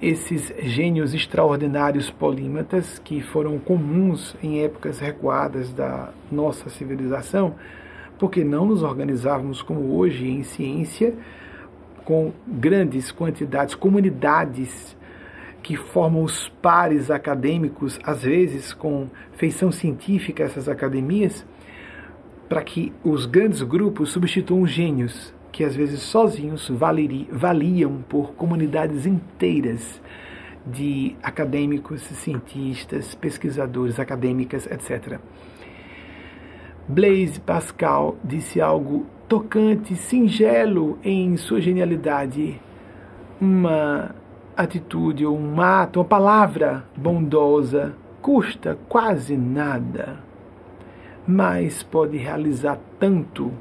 Esses gênios extraordinários polímatas que foram comuns em épocas recuadas da nossa civilização, porque não nos organizávamos como hoje em ciência, com grandes quantidades, comunidades que formam os pares acadêmicos, às vezes com feição científica essas academias, para que os grandes grupos substituam os gênios. que às vezes sozinhos valiam por comunidades inteiras de acadêmicos, cientistas, pesquisadores, acadêmicas, etc. Blaise Pascal disse algo tocante, singelo em sua genialidade, uma atitude um ato, uma palavra bondosa custa quase nada, mas pode realizar tanto,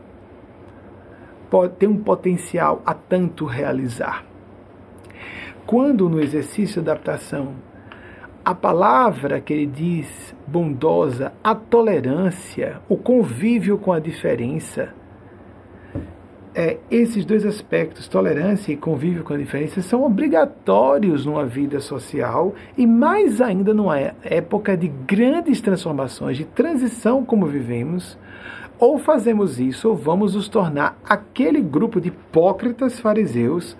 pode ter um potencial a tanto realizar. Quando no exercício de adaptação, a palavra que ele diz bondosa, a tolerância, o convívio com a diferença, é, esses dois aspectos, tolerância e convívio com a diferença, são obrigatórios numa vida social e mais ainda numa época de grandes transformações, de transição como vivemos. Ou fazemos isso, ou vamos nos tornar aquele grupo de hipócritas fariseus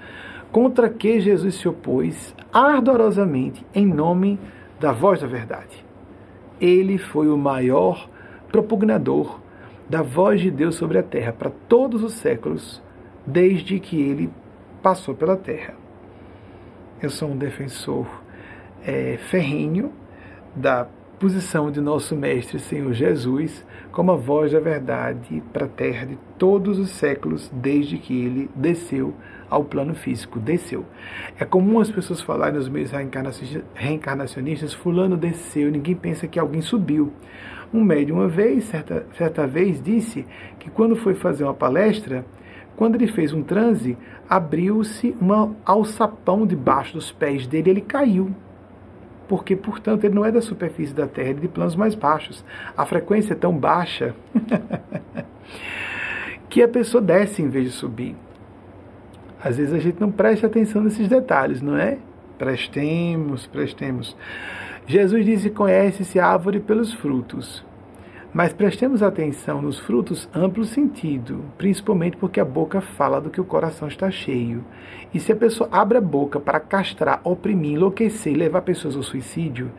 contra que Jesus se opôs ardorosamente em nome da voz da verdade. Ele foi o maior propugnador da voz de Deus sobre a terra para todos os séculos, desde que ele passou pela terra. Eu sou um defensor é, ferrenho da posição de nosso Mestre Senhor Jesus como a voz da verdade para a terra de todos os séculos, desde que ele desceu ao plano físico. Desceu. É comum as pessoas falarem nos meios reencarnacionistas: Fulano desceu, ninguém pensa que alguém subiu. Um médium, uma vez, certa, certa vez, disse que quando foi fazer uma palestra, quando ele fez um transe, abriu-se um alçapão debaixo dos pés dele ele caiu. Porque, portanto, ele não é da superfície da Terra, ele é de planos mais baixos. A frequência é tão baixa <laughs> que a pessoa desce em vez de subir. Às vezes a gente não presta atenção nesses detalhes, não é? Prestemos, prestemos. Jesus disse: Conhece-se a árvore pelos frutos. Mas prestemos atenção nos frutos amplo sentido, principalmente porque a boca fala do que o coração está cheio. E se a pessoa abre a boca para castrar, oprimir, enlouquecer e levar pessoas ao suicídio,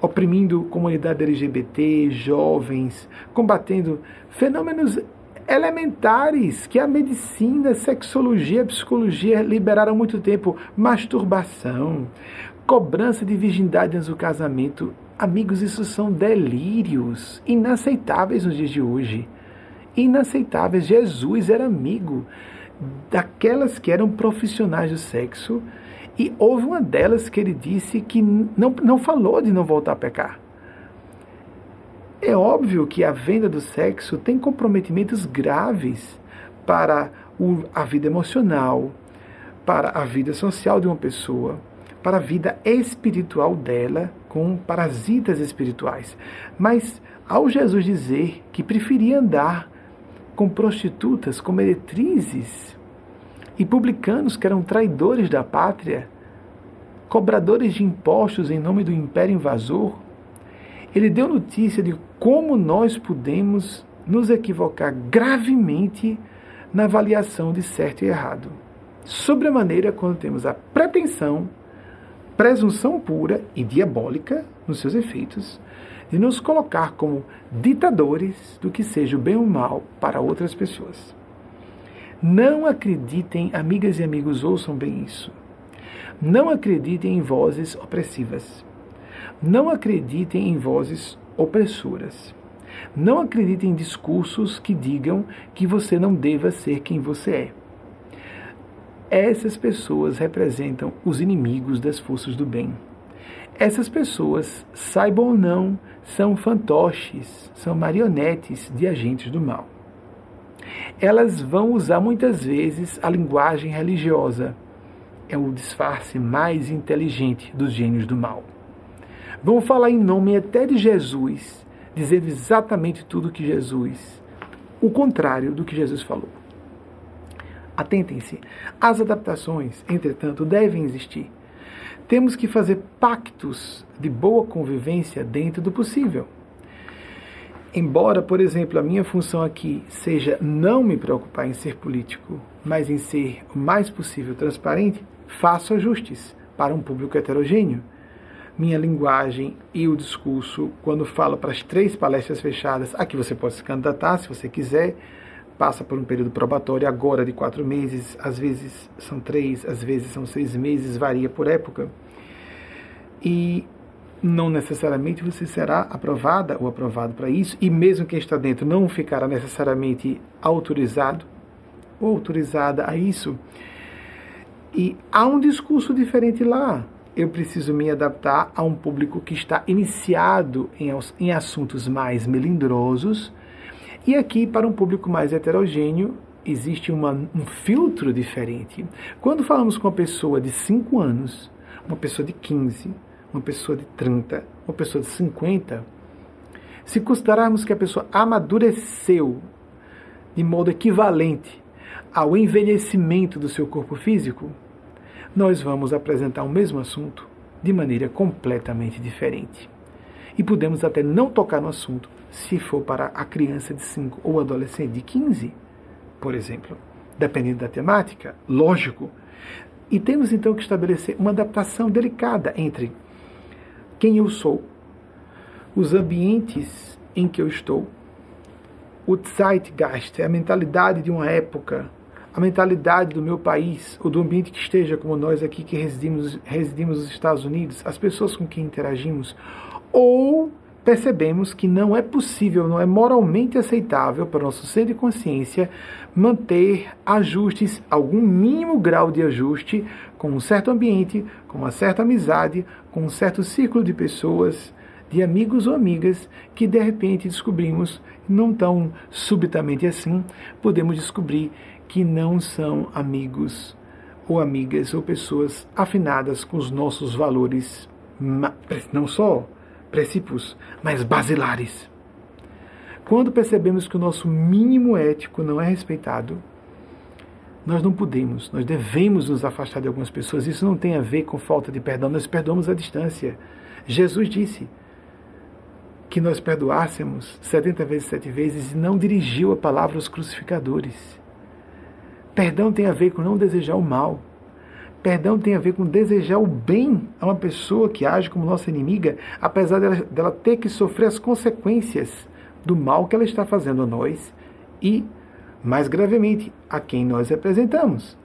oprimindo comunidade LGBT, jovens, combatendo fenômenos elementares que a medicina, a sexologia, a psicologia liberaram há muito tempo, masturbação, cobrança de virgindade antes do casamento. Amigos, isso são delírios inaceitáveis nos dias de hoje. Inaceitáveis. Jesus era amigo daquelas que eram profissionais do sexo e houve uma delas que ele disse que não, não falou de não voltar a pecar. É óbvio que a venda do sexo tem comprometimentos graves para a vida emocional, para a vida social de uma pessoa para a vida espiritual dela com parasitas espirituais. Mas ao Jesus dizer que preferia andar com prostitutas, com meretrizes e publicanos que eram traidores da pátria, cobradores de impostos em nome do império invasor, ele deu notícia de como nós podemos nos equivocar gravemente na avaliação de certo e errado. Sobre a maneira quando temos a pretensão presunção pura e diabólica nos seus efeitos, de nos colocar como ditadores do que seja o bem ou o mal para outras pessoas. Não acreditem, amigas e amigos, ouçam bem isso. Não acreditem em vozes opressivas. Não acreditem em vozes opressoras. Não acreditem em discursos que digam que você não deva ser quem você é. Essas pessoas representam os inimigos das forças do bem. Essas pessoas, saibam ou não, são fantoches, são marionetes de agentes do mal. Elas vão usar muitas vezes a linguagem religiosa. É o disfarce mais inteligente dos gênios do mal. Vão falar em nome até de Jesus, dizendo exatamente tudo que Jesus, o contrário do que Jesus falou. Atentem-se. As adaptações, entretanto, devem existir. Temos que fazer pactos de boa convivência dentro do possível. Embora, por exemplo, a minha função aqui seja não me preocupar em ser político, mas em ser o mais possível transparente, faço ajustes para um público heterogêneo. Minha linguagem e o discurso, quando falo para as três palestras fechadas, aqui você pode se candidatar se você quiser, passa por um período probatório agora de quatro meses, às vezes são três, às vezes são seis meses, varia por época. E não necessariamente você será aprovada ou aprovado para isso, e mesmo quem está dentro não ficará necessariamente autorizado ou autorizada a isso. E há um discurso diferente lá. Eu preciso me adaptar a um público que está iniciado em, em assuntos mais melindrosos. E aqui, para um público mais heterogêneo, existe uma, um filtro diferente. Quando falamos com uma pessoa de 5 anos, uma pessoa de 15, uma pessoa de 30, uma pessoa de 50, se considerarmos que a pessoa amadureceu de modo equivalente ao envelhecimento do seu corpo físico, nós vamos apresentar o mesmo assunto de maneira completamente diferente. E podemos até não tocar no assunto se for para a criança de 5 ou adolescente de 15, por exemplo, dependendo da temática, lógico. E temos então que estabelecer uma adaptação delicada entre quem eu sou, os ambientes em que eu estou, o Zeitgeist, a mentalidade de uma época, a mentalidade do meu país, ou do ambiente que esteja como nós aqui que residimos, residimos nos Estados Unidos, as pessoas com quem interagimos, ou percebemos que não é possível, não é moralmente aceitável para o nosso ser de consciência manter ajustes, algum mínimo grau de ajuste com um certo ambiente, com uma certa amizade, com um certo círculo de pessoas, de amigos ou amigas, que de repente descobrimos, não tão subitamente assim, podemos descobrir que não são amigos ou amigas ou pessoas afinadas com os nossos valores, não só princípios, mas basilares. Quando percebemos que o nosso mínimo ético não é respeitado, nós não podemos, nós devemos nos afastar de algumas pessoas. Isso não tem a ver com falta de perdão, nós perdoamos à distância. Jesus disse que nós perdoássemos 70 vezes, sete vezes e não dirigiu a palavra aos crucificadores. Perdão tem a ver com não desejar o mal. Perdão tem a ver com desejar o bem a uma pessoa que age como nossa inimiga, apesar dela, dela ter que sofrer as consequências do mal que ela está fazendo a nós e, mais gravemente, a quem nós representamos.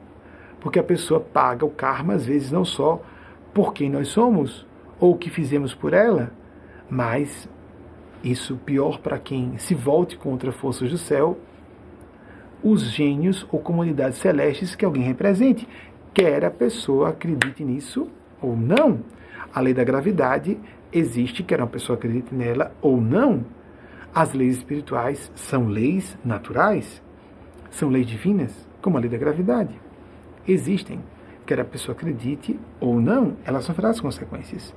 Porque a pessoa paga o karma, às vezes, não só por quem nós somos ou o que fizemos por ela, mas isso pior para quem se volte contra forças do céu, os gênios ou comunidades celestes que alguém represente, quer a pessoa acredite nisso ou não. A lei da gravidade existe, quer uma pessoa acredite nela ou não. As leis espirituais são leis naturais, são leis divinas, como a lei da gravidade. Existem, quer a pessoa acredite ou não, ela sofrerá as consequências.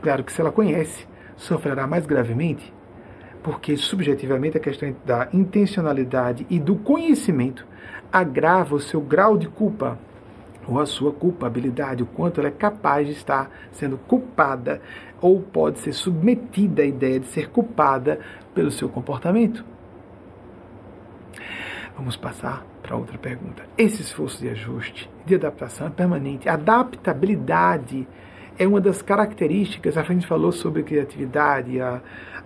Claro que se ela conhece, sofrerá mais gravemente, porque subjetivamente a questão da intencionalidade e do conhecimento agrava o seu grau de culpa ou a sua culpabilidade, o quanto ela é capaz de estar sendo culpada ou pode ser submetida à ideia de ser culpada pelo seu comportamento. Vamos passar para outra pergunta. Esse esforço de ajuste, de adaptação é permanente. Adaptabilidade é uma das características, a gente falou sobre criatividade, a,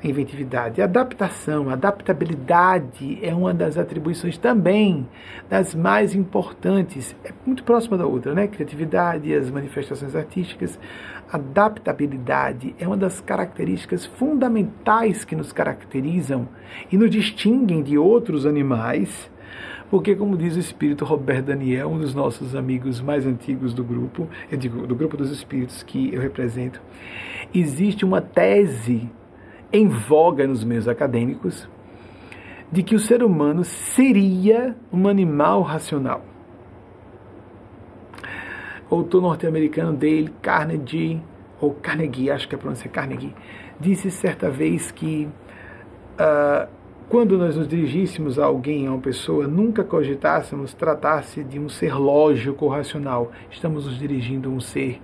inventividade. Adaptação, adaptabilidade é uma das atribuições também das mais importantes, é muito próxima da outra, né? Criatividade, as manifestações artísticas. Adaptabilidade é uma das características fundamentais que nos caracterizam e nos distinguem de outros animais porque, como diz o espírito Roberto Daniel, um dos nossos amigos mais antigos do grupo, eu digo, do grupo dos espíritos que eu represento, existe uma tese em voga nos meios acadêmicos de que o ser humano seria um animal racional. O autor norte-americano Dale Carnegie, ou Carnegie, acho que a pronúncia é Carnegie, disse certa vez que uh, quando nós nos dirigíssemos a alguém, a uma pessoa, nunca cogitássemos tratar-se de um ser lógico ou racional. Estamos nos dirigindo a um ser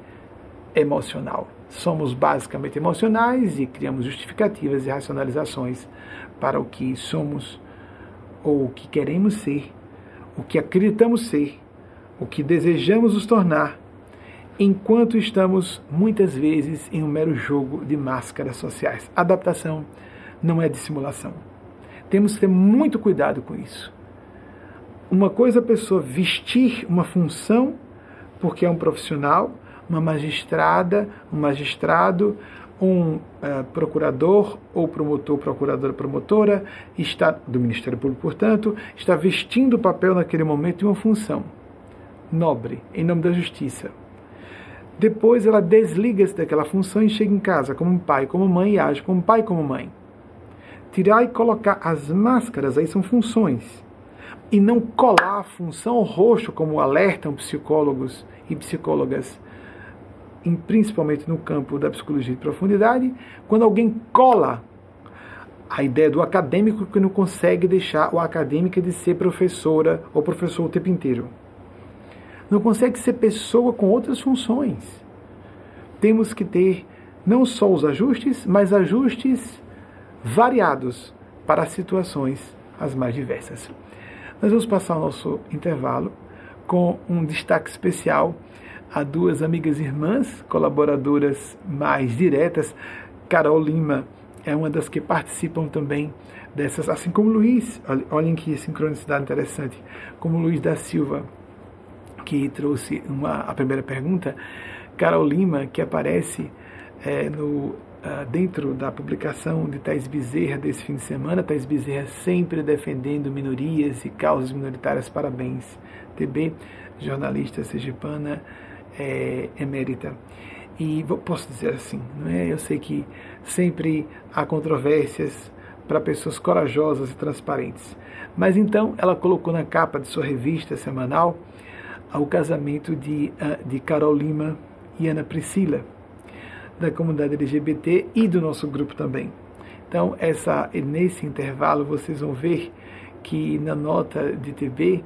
emocional. Somos basicamente emocionais e criamos justificativas e racionalizações para o que somos ou o que queremos ser, o que acreditamos ser, o que desejamos nos tornar, enquanto estamos muitas vezes em um mero jogo de máscaras sociais. Adaptação não é dissimulação. Temos que ter muito cuidado com isso. uma coisa é a pessoa vestir uma função porque é um profissional, uma magistrada, um magistrado, um uh, procurador ou promotor, procuradora, promotora, está do Ministério Público, portanto, está vestindo o papel naquele momento de uma função nobre, em nome da justiça. Depois ela desliga-se daquela função e chega em casa como pai, como mãe e age como pai, como mãe. Tirar e colocar as máscaras aí são funções. E não colar a função ao rosto, como alertam psicólogos e psicólogas principalmente no campo da psicologia de profundidade, quando alguém cola a ideia do acadêmico que não consegue deixar o acadêmica de ser professora ou professor o tempo inteiro. Não consegue ser pessoa com outras funções. Temos que ter não só os ajustes, mas ajustes variados para as situações as mais diversas. Nós vamos passar o nosso intervalo com um destaque especial a duas amigas irmãs, colaboradoras mais diretas. Carol Lima é uma das que participam também dessas, assim como Luiz, olhem que sincronicidade interessante, como Luiz da Silva, que trouxe uma, a primeira pergunta, Carol Lima, que aparece é, no, Uh, dentro da publicação de Thais Bezerra desse fim de semana, Thais Bezerra sempre defendendo minorias e causas minoritárias. Parabéns, TB, jornalista sergipana, é, emérita. E posso dizer assim, não é? Eu sei que sempre há controvérsias para pessoas corajosas e transparentes. Mas então ela colocou na capa de sua revista semanal o casamento de, ah, de Carol Lima e Ana Priscila, da comunidade LGBT e do nosso grupo também. Então, essa, nesse intervalo, vocês vão ver que na nota de TV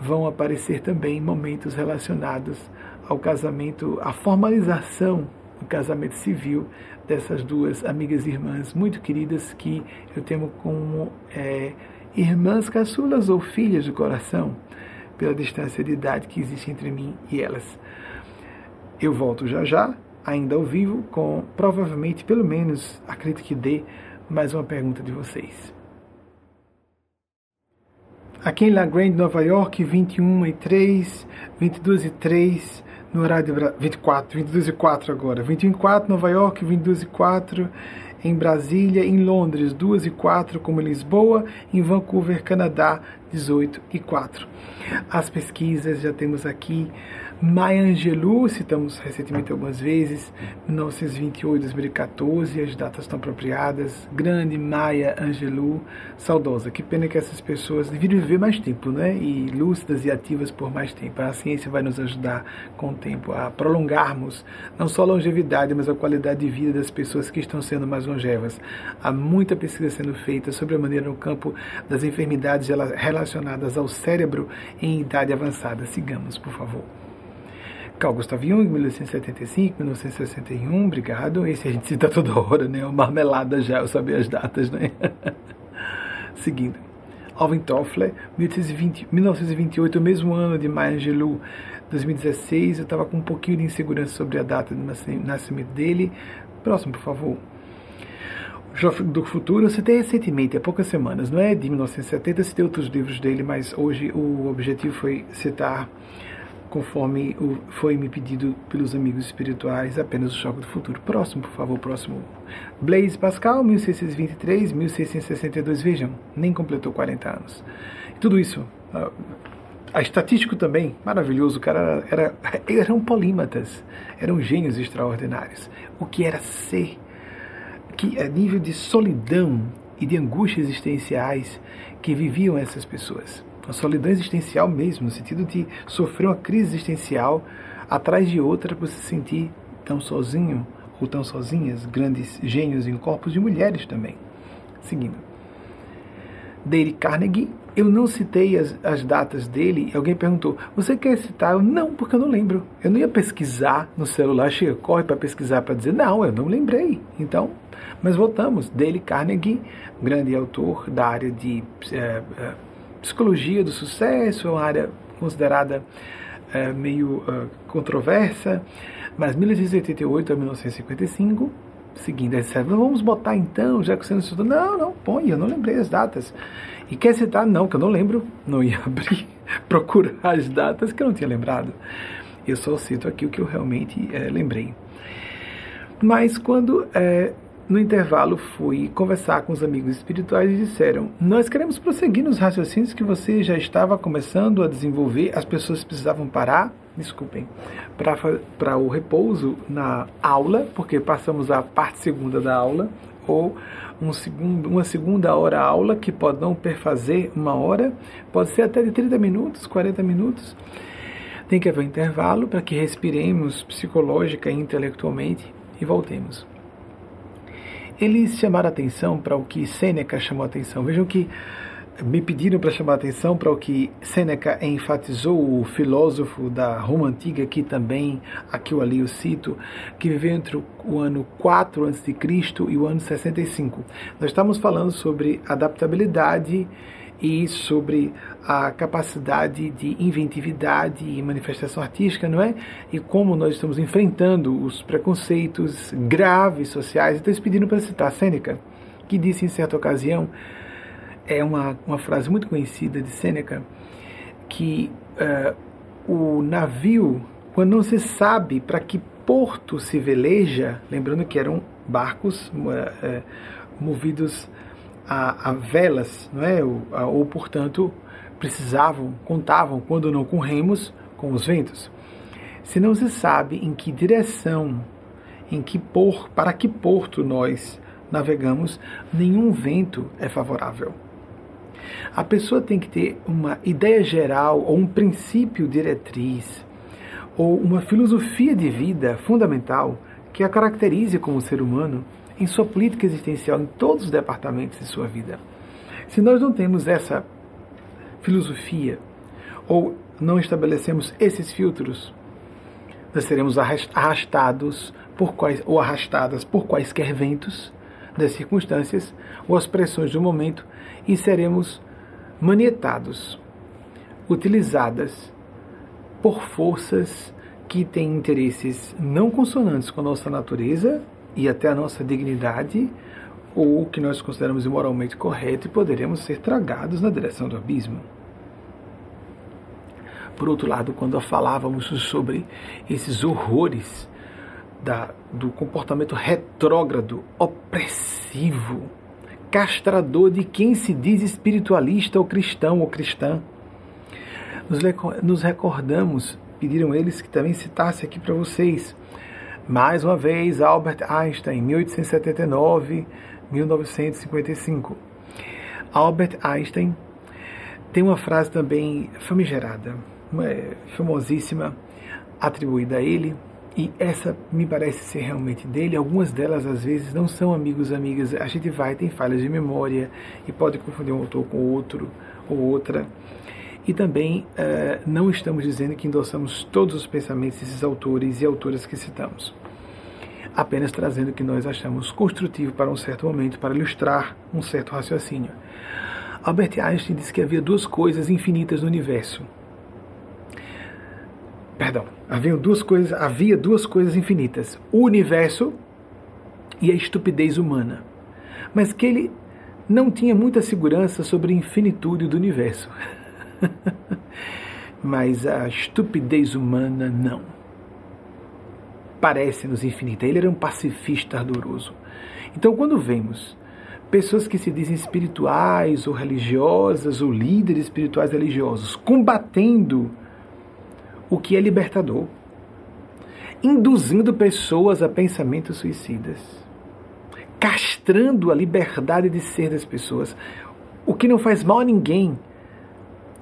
vão aparecer também momentos relacionados ao casamento, à formalização do casamento civil dessas duas amigas e irmãs muito queridas que eu tenho como é, irmãs caçulas ou filhas do coração, pela distância de idade que existe entre mim e elas. Eu volto já já, ainda ao vivo, com provavelmente, pelo menos, acredito que dê mais uma pergunta de vocês. Aqui em La Grande, Nova York, 21 e 3, 22 e 3, no horário de 24, 22 e 4 agora. 21 e 4, Nova York, 22 e 4 em Brasília, em Londres, 2 e 4, como Lisboa, em Vancouver, Canadá, 18 e 4. As pesquisas já temos aqui Maya Angelou, citamos recentemente algumas vezes, 1928, 2014, as datas estão apropriadas. Grande Maya Angelou, saudosa. Que pena que essas pessoas deveriam viver mais tempo, né? E lúcidas e ativas por mais tempo. A ciência vai nos ajudar com o tempo a prolongarmos não só a longevidade, mas a qualidade de vida das pessoas que estão sendo mais longevas. Há muita pesquisa sendo feita sobre a maneira no campo das enfermidades relacionadas ao cérebro em idade avançada. Sigamos, por favor. Carl Gustav Jung, 1875, 1961, obrigado. Esse a gente cita toda hora, né? Uma marmelada já, eu sabia as datas, né? <laughs> Seguindo. Alvin Toffler, 1928, o mesmo ano de Maya Angelou, 2016. Eu estava com um pouquinho de insegurança sobre a data do nascimento dele. Próximo, por favor. Do Futuro, eu citei recentemente, há poucas semanas, não é de 1970, citei outros livros dele, mas hoje o objetivo foi citar conforme foi me pedido pelos amigos espirituais, apenas o choque do futuro. Próximo, por favor, próximo. Blaise Pascal, 1623, 1662, vejam, nem completou 40 anos. Tudo isso, a estatístico também, maravilhoso, o cara era, era, eram polímatas, eram gênios extraordinários. O que era ser, que a nível de solidão e de angústias existenciais que viviam essas pessoas uma solidão existencial mesmo, no sentido de sofrer uma crise existencial atrás de outra para se sentir tão sozinho ou tão sozinhas, grandes gênios em corpos de mulheres também. Seguindo. Dale Carnegie, eu não citei as, as datas dele, alguém perguntou, você quer citar? Eu, não, porque eu não lembro. Eu não ia pesquisar no celular, chega, corre para pesquisar para dizer, não, eu não lembrei. Então, mas voltamos. Dale Carnegie, grande autor da área de é, psicologia do sucesso, é uma área considerada é, meio uh, controversa, mas 1888 a 1955, seguindo essa, vamos botar então, já que você não estudou, não, não, põe, eu não lembrei as datas. E quer citar? Não, que eu não lembro, não ia <laughs> abrir. procurar as datas que eu não tinha lembrado. Eu só cito aqui o que eu realmente é, lembrei. Mas quando é, no intervalo fui conversar com os amigos espirituais e disseram: Nós queremos prosseguir nos raciocínios que você já estava começando a desenvolver, as pessoas precisavam parar, desculpem, para o repouso na aula, porque passamos a parte segunda da aula, ou um segundo, uma segunda hora aula, que pode não perfazer uma hora, pode ser até de 30 minutos, 40 minutos. Tem que haver um intervalo para que respiremos psicológica e intelectualmente e voltemos. Eles chamaram atenção para o que Sêneca chamou atenção. Vejam que me pediram para chamar atenção para o que Sêneca enfatizou, o filósofo da Roma Antiga, que também, aqui ou ali eu cito, que viveu entre o ano 4 a.C. e o ano 65. Nós estamos falando sobre adaptabilidade e sobre a capacidade de inventividade e manifestação artística, não é? E como nós estamos enfrentando os preconceitos graves sociais. Então, eles para citar Sêneca, que disse em certa ocasião, é uma, uma frase muito conhecida de Sêneca, que uh, o navio, quando não se sabe para que porto se veleja, lembrando que eram barcos uh, uh, movidos a, a velas, não é? ou, a, ou, portanto, precisavam, contavam, quando não com remos, com os ventos. Se não se sabe em que direção, em que por, para que porto nós navegamos, nenhum vento é favorável. A pessoa tem que ter uma ideia geral ou um princípio diretriz ou uma filosofia de vida fundamental que a caracterize como ser humano em sua política existencial em todos os departamentos de sua vida. Se nós não temos essa filosofia ou não estabelecemos esses filtros, nós seremos arrastados por quais, ou arrastadas por quaisquer ventos das circunstâncias ou as pressões do momento e seremos manietados, utilizadas por forças que têm interesses não consonantes com a nossa natureza e até a nossa dignidade, ou o que nós consideramos imoralmente correto, e poderemos ser tragados na direção do abismo. Por outro lado, quando falávamos sobre esses horrores da, do comportamento retrógrado, opressivo, castrador de quem se diz espiritualista ou cristão ou cristã, nos, nos recordamos, pediram eles que também citasse aqui para vocês, mais uma vez, Albert Einstein, 1879, 1955. Albert Einstein tem uma frase também famigerada, famosíssima, atribuída a ele, e essa me parece ser realmente dele. Algumas delas, às vezes, não são amigos, amigas. A gente vai, tem falhas de memória e pode confundir um autor com outro ou outra. E também uh, não estamos dizendo que endossamos todos os pensamentos desses autores e autoras que citamos. Apenas trazendo o que nós achamos construtivo para um certo momento, para ilustrar um certo raciocínio. Albert Einstein disse que havia duas coisas infinitas no universo. Perdão, havia duas coisas, havia duas coisas infinitas: o universo e a estupidez humana. Mas que ele não tinha muita segurança sobre a infinitude do universo. <laughs> <laughs> Mas a estupidez humana não. Parece-nos infinita. Ele era um pacifista ardoroso. Então, quando vemos pessoas que se dizem espirituais ou religiosas, ou líderes espirituais religiosos, combatendo o que é libertador, induzindo pessoas a pensamentos suicidas, castrando a liberdade de ser das pessoas, o que não faz mal a ninguém,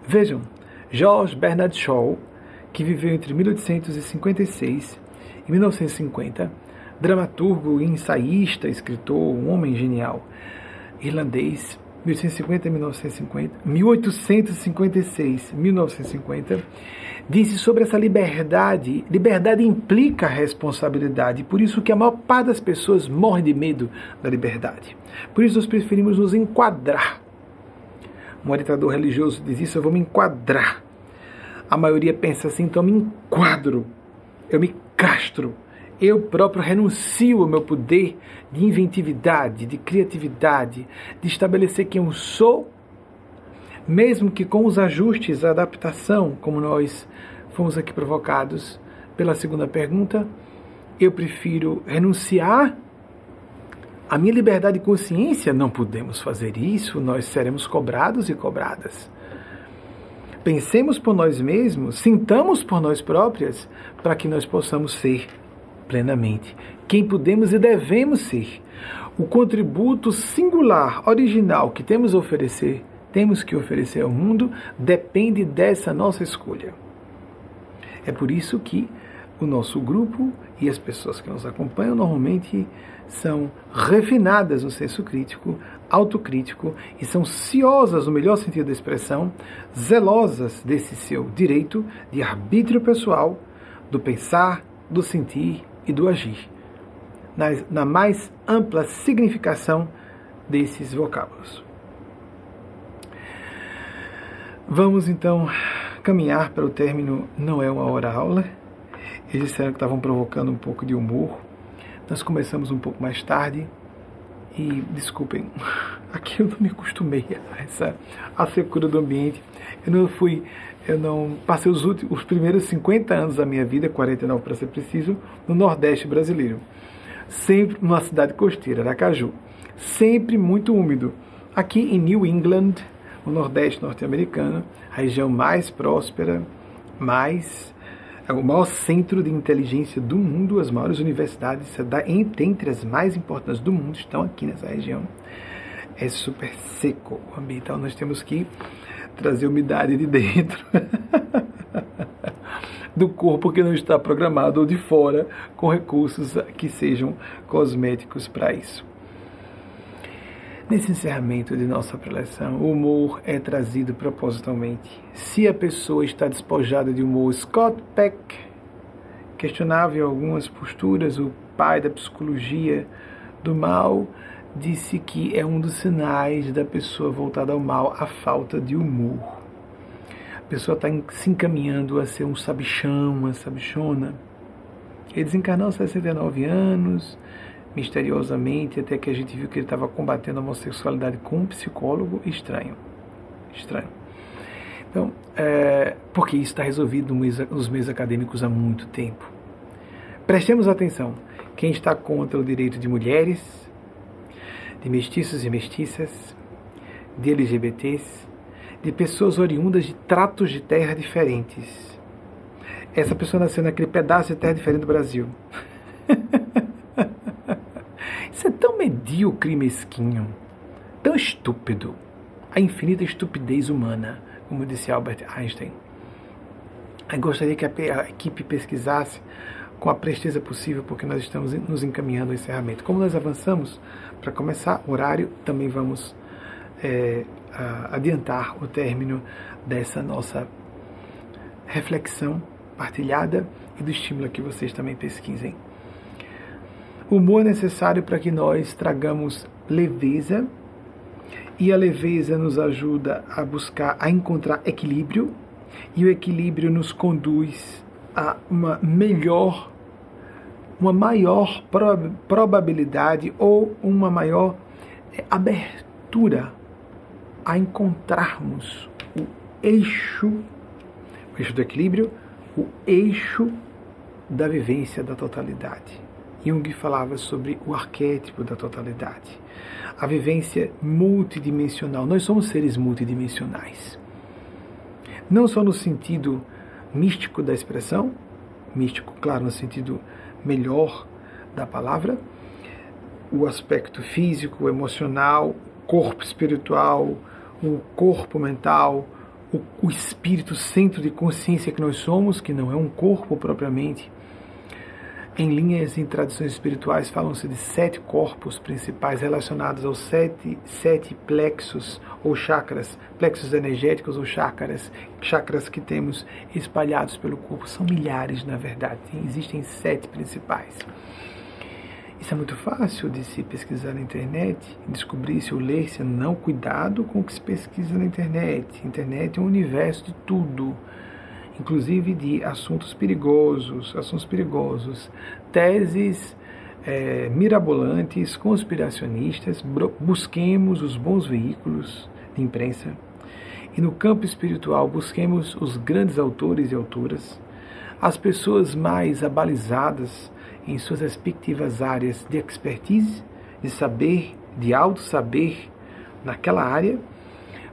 Vejam, George Bernard Shaw, que viveu entre 1856 e 1950, dramaturgo, ensaísta, escritor, um homem genial, irlandês, 1850 1950, 1856, 1950, disse sobre essa liberdade. Liberdade implica responsabilidade, por isso que a maior parte das pessoas morre de medo da liberdade. Por isso nós preferimos nos enquadrar um orientador religioso diz isso, eu vou me enquadrar. A maioria pensa assim, então eu me enquadro, eu me castro, eu próprio renuncio ao meu poder de inventividade, de criatividade, de estabelecer quem eu sou, mesmo que com os ajustes, a adaptação, como nós fomos aqui provocados pela segunda pergunta, eu prefiro renunciar à minha liberdade de consciência. Não podemos fazer isso, nós seremos cobrados e cobradas. Pensemos por nós mesmos, sintamos por nós próprias, para que nós possamos ser plenamente quem podemos e devemos ser. O contributo singular, original que temos a oferecer, temos que oferecer ao mundo, depende dessa nossa escolha. É por isso que o nosso grupo e as pessoas que nos acompanham normalmente são refinadas no senso crítico, autocrítico e são ciosas no melhor sentido da expressão, zelosas desse seu direito de arbítrio pessoal, do pensar, do sentir e do agir, na, na mais ampla significação desses vocábulos. Vamos então caminhar para o término, não é uma hora aula. Eles disseram que estavam provocando um pouco de humor. Nós começamos um pouco mais tarde e desculpem, <laughs> aqui eu não me acostumei a essa a secura do ambiente. Eu não fui, eu não passei os últimos, os primeiros 50 anos da minha vida, 49 para ser preciso, no Nordeste brasileiro. Sempre numa cidade costeira, Aracaju. Sempre muito úmido. Aqui em New England, o Nordeste norte-americano, a região mais próspera, mais é o maior centro de inteligência do mundo, as maiores universidades, entre as mais importantes do mundo, estão aqui nessa região. É super seco o ambiente, então nós temos que trazer umidade de dentro <laughs> do corpo que não está programado ou de fora com recursos que sejam cosméticos para isso. Nesse encerramento de nossa preleção, o humor é trazido propositalmente. Se a pessoa está despojada de humor, Scott Peck questionava em algumas posturas o pai da psicologia do mal, disse que é um dos sinais da pessoa voltada ao mal a falta de humor. A pessoa está se encaminhando a ser um sabichão, uma sabichona. Ele desencarnou aos 69 anos, misteriosamente, até que a gente viu que ele estava combatendo a homossexualidade com um psicólogo estranho. Estranho. Então, é, porque isso está resolvido nos meios acadêmicos há muito tempo. Prestemos atenção. Quem está contra o direito de mulheres, de mestiços e mestiças, de LGBTs, de pessoas oriundas de tratos de terra diferentes. Essa pessoa nasceu naquele pedaço de terra diferente do Brasil. <laughs> Medíocre e mesquinho, tão estúpido. A infinita estupidez humana, como disse Albert Einstein. Eu gostaria que a equipe pesquisasse com a presteza possível, porque nós estamos nos encaminhando ao encerramento. Como nós avançamos, para começar o horário, também vamos é, adiantar o término dessa nossa reflexão partilhada e do estímulo que vocês também pesquisem. O humor é necessário para que nós tragamos leveza e a leveza nos ajuda a buscar, a encontrar equilíbrio e o equilíbrio nos conduz a uma melhor, uma maior probabilidade ou uma maior é, abertura a encontrarmos o eixo, o eixo do equilíbrio, o eixo da vivência da totalidade. Jung falava sobre o arquétipo da totalidade, a vivência multidimensional. Nós somos seres multidimensionais. Não só no sentido místico da expressão, místico, claro, no sentido melhor da palavra, o aspecto físico, emocional, corpo espiritual, o corpo mental, o, o espírito, centro de consciência que nós somos, que não é um corpo propriamente, em linhas e tradições espirituais, falam-se de sete corpos principais relacionados aos sete, sete plexos ou chakras, plexos energéticos ou chakras, chakras que temos espalhados pelo corpo. São milhares, na verdade. Existem sete principais. Isso é muito fácil de se pesquisar na internet, descobrir se ou ler, se não. Cuidado com o que se pesquisa na internet. Internet é um universo de tudo inclusive de assuntos perigosos, assuntos perigosos, teses é, mirabolantes, conspiracionistas, busquemos os bons veículos de imprensa. E no campo espiritual, busquemos os grandes autores e autoras, as pessoas mais abalizadas em suas respectivas áreas de expertise, de saber, de alto saber naquela área,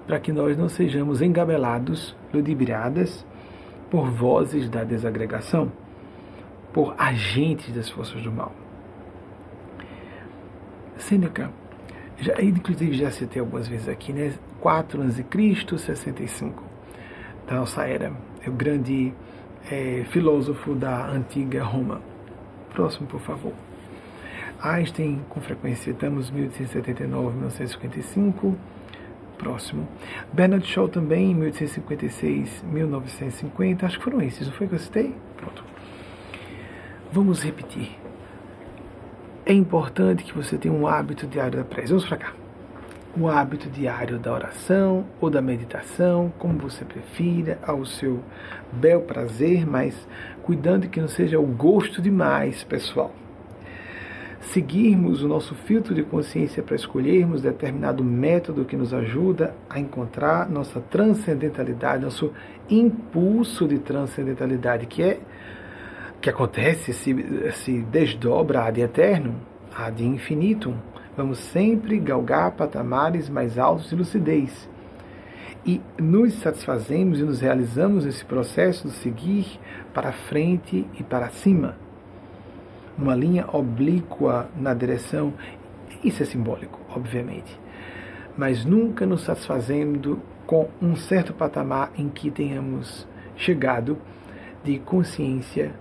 para que nós não sejamos engabelados, ludibriadas por vozes da desagregação, por agentes das forças do mal. Sêneca, já, inclusive já citei algumas vezes aqui, né? 4 a.C., 65 da nossa era. É o grande é, filósofo da antiga Roma. Próximo, por favor. Einstein, com frequência citamos 1879, 1955. Próximo. Bernard Shaw também, 1856, 1950. Acho que foram esses, não foi que eu citei? Pronto. Vamos repetir. É importante que você tenha um hábito diário da prece. Vamos para cá. O hábito diário da oração ou da meditação, como você prefira, ao seu bel prazer, mas cuidando que não seja o gosto demais, pessoal. Seguirmos o nosso filtro de consciência para escolhermos determinado método que nos ajuda a encontrar nossa transcendentalidade, nosso impulso de transcendentalidade, que é que acontece, se, se desdobra ad eterno, ad infinitum. Vamos sempre galgar patamares mais altos de lucidez. E nos satisfazemos e nos realizamos nesse processo de seguir para frente e para cima. Uma linha oblíqua na direção, isso é simbólico, obviamente, mas nunca nos satisfazendo com um certo patamar em que tenhamos chegado de consciência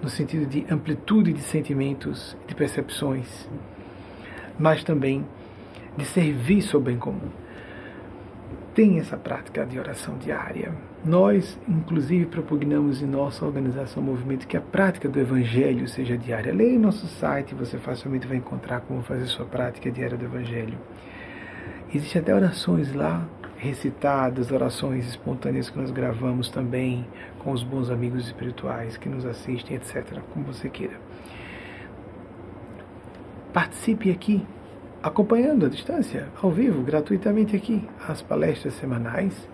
no sentido de amplitude de sentimentos, de percepções, mas também de serviço ao bem comum. Tem essa prática de oração diária. Nós, inclusive, propugnamos em nossa organização Movimento que a prática do Evangelho seja diária. Leia nosso site, você facilmente vai encontrar como fazer sua prática diária do Evangelho. Existem até orações lá recitadas, orações espontâneas que nós gravamos também com os bons amigos espirituais que nos assistem, etc., como você queira. Participe aqui, acompanhando à distância, ao vivo, gratuitamente aqui, as palestras semanais.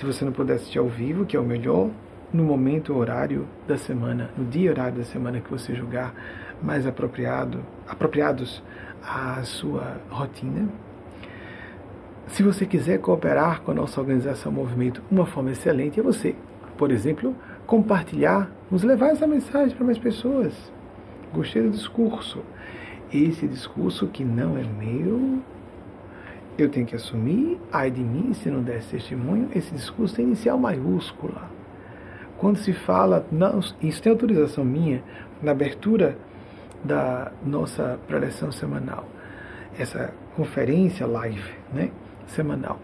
Se você não puder assistir ao vivo, que é o melhor, no momento horário da semana, no dia horário da semana que você julgar mais apropriado, apropriados à sua rotina, se você quiser cooperar com a nossa organização Movimento, uma forma excelente é você, por exemplo, compartilhar, nos levar essa mensagem para mais pessoas. Gostei do discurso. Esse discurso que não é meu, eu tenho que assumir, ai de mim se não der testemunho, esse discurso tem inicial maiúscula. Quando se fala, não, isso tem autorização minha, na abertura da nossa preleção semanal, essa conferência live, né? semanal.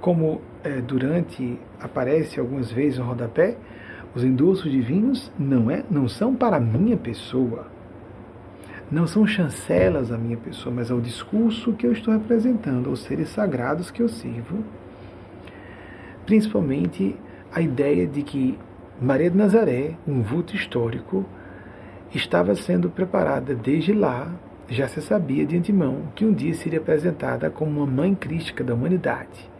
Como é, durante aparece algumas vezes no rodapé, os endossos divinos não, é, não são para minha pessoa, não são chancelas à minha pessoa, mas ao discurso que eu estou representando, aos seres sagrados que eu sirvo. Principalmente a ideia de que Maria de Nazaré, um vulto histórico, estava sendo preparada desde lá já se sabia de antemão que um dia seria apresentada como uma mãe crística da humanidade.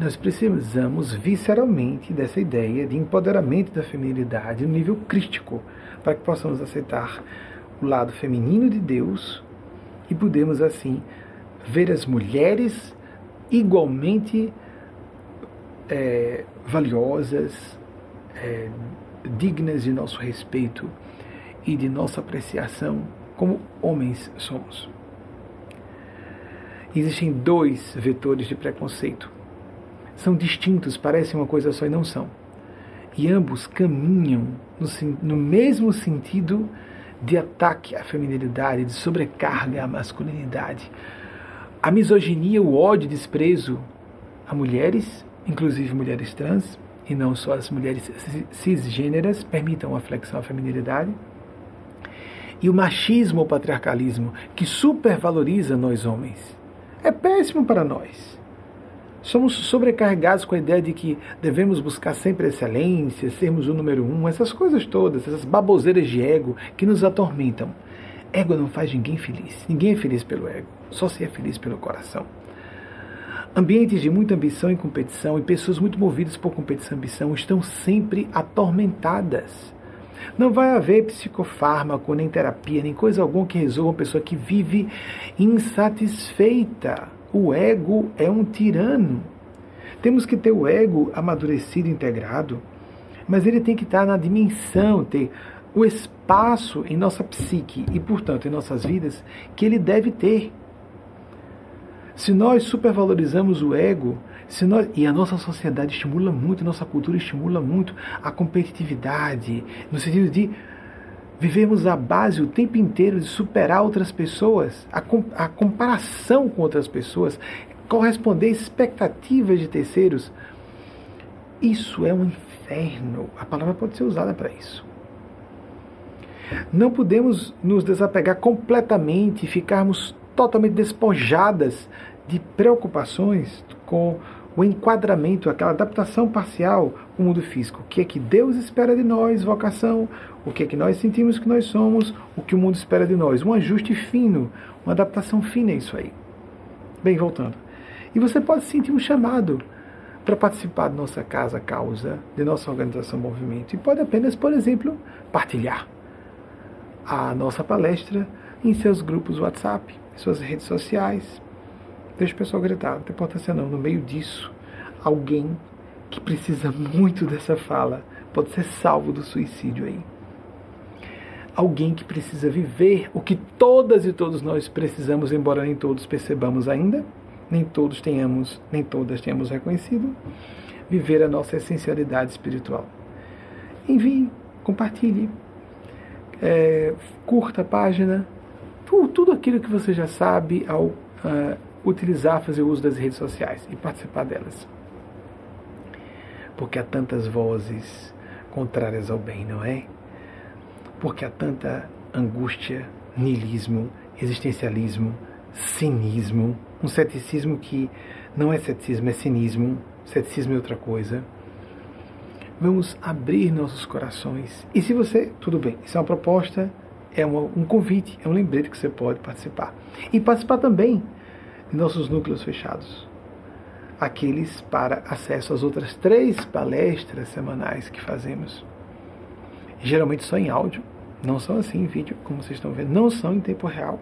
Nós precisamos visceralmente dessa ideia de empoderamento da feminilidade no nível crístico, para que possamos aceitar o lado feminino de Deus e podemos assim ver as mulheres igualmente é, valiosas, é, dignas de nosso respeito e de nossa apreciação como homens somos. Existem dois vetores de preconceito. São distintos, parecem uma coisa só e não são. E ambos caminham no, no mesmo sentido de ataque à feminilidade, de sobrecarga à masculinidade. A misoginia, o ódio, o desprezo a mulheres, inclusive mulheres trans, e não só as mulheres cisgêneras, permitam a flexão à feminilidade e o machismo ou patriarcalismo que supervaloriza nós homens. É péssimo para nós. Somos sobrecarregados com a ideia de que devemos buscar sempre excelência, sermos o número um, essas coisas todas, essas baboseiras de ego que nos atormentam. Ego não faz ninguém feliz. Ninguém é feliz pelo ego, só se é feliz pelo coração. Ambientes de muita ambição e competição e pessoas muito movidas por competição e ambição estão sempre atormentadas. Não vai haver psicofármaco, nem terapia, nem coisa alguma que resolva uma pessoa que vive insatisfeita. O ego é um tirano. Temos que ter o ego amadurecido, integrado, mas ele tem que estar na dimensão, ter o espaço em nossa psique e, portanto, em nossas vidas que ele deve ter. Se nós supervalorizamos o ego, se nós, e a nossa sociedade estimula muito, a nossa cultura estimula muito a competitividade, no sentido de vivemos a base o tempo inteiro de superar outras pessoas, a, a comparação com outras pessoas, corresponder expectativas de terceiros. Isso é um inferno. A palavra pode ser usada para isso. Não podemos nos desapegar completamente e ficarmos totalmente despojadas de preocupações com o enquadramento, aquela adaptação parcial ao mundo físico. O que é que Deus espera de nós, vocação, o que é que nós sentimos que nós somos, o que o mundo espera de nós. Um ajuste fino, uma adaptação fina é isso aí. Bem, voltando. E você pode sentir um chamado para participar de nossa casa causa, de nossa organização movimento. E pode apenas, por exemplo, partilhar a nossa palestra em seus grupos WhatsApp, suas redes sociais, Deixa o pessoal gritar, não tem importância não. No meio disso, alguém que precisa muito dessa fala pode ser salvo do suicídio aí. Alguém que precisa viver o que todas e todos nós precisamos, embora nem todos percebamos ainda, nem todos tenhamos, nem todas tenhamos reconhecido, viver a nossa essencialidade espiritual. Envie, compartilhe, é, curta a página, tudo aquilo que você já sabe ao uh, utilizar, fazer uso das redes sociais e participar delas. Porque há tantas vozes contrárias ao bem, não é? Porque há tanta angústia, niilismo, existencialismo, cinismo, um ceticismo que não é ceticismo, é cinismo, ceticismo é outra coisa. Vamos abrir nossos corações. E se você, tudo bem, isso é uma proposta, é uma, um convite, é um lembrete que você pode participar. E participar também nossos núcleos fechados. Aqueles para acesso às outras três palestras semanais que fazemos. Geralmente só em áudio, não são assim em vídeo, como vocês estão vendo, não são em tempo real.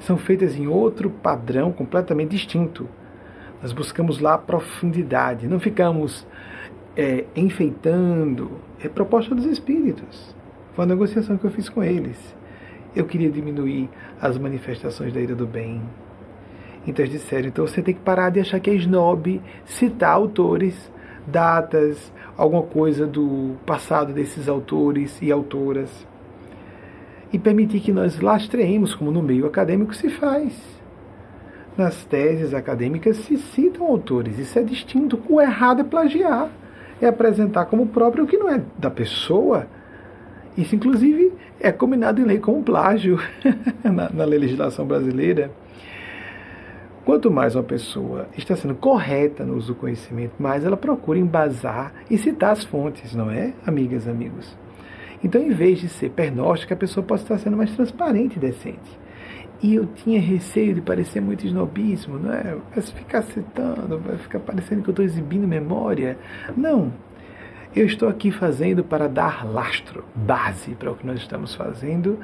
São feitas em outro padrão completamente distinto. Nós buscamos lá profundidade, não ficamos é, enfeitando. É proposta dos espíritos. Foi uma negociação que eu fiz com eles. Eu queria diminuir as manifestações da ira do bem, então eles disseram, então você tem que parar de achar que é snob citar autores, datas, alguma coisa do passado desses autores e autoras. E permitir que nós lastreemos, como no meio acadêmico se faz. Nas teses acadêmicas se citam autores, isso é distinto. O errado é plagiar, é apresentar como próprio o que não é da pessoa. Isso, inclusive, é combinado em lei como plágio <laughs> na, na legislação brasileira. Quanto mais uma pessoa está sendo correta no uso do conhecimento, mais ela procura embasar e citar as fontes, não é, amigas, amigos? Então, em vez de ser pernóstica, a pessoa pode estar sendo mais transparente e decente. E eu tinha receio de parecer muito snobismo, não é? Vai ficar citando, vai ficar parecendo que eu estou exibindo memória. Não. Eu estou aqui fazendo para dar lastro, base para o que nós estamos fazendo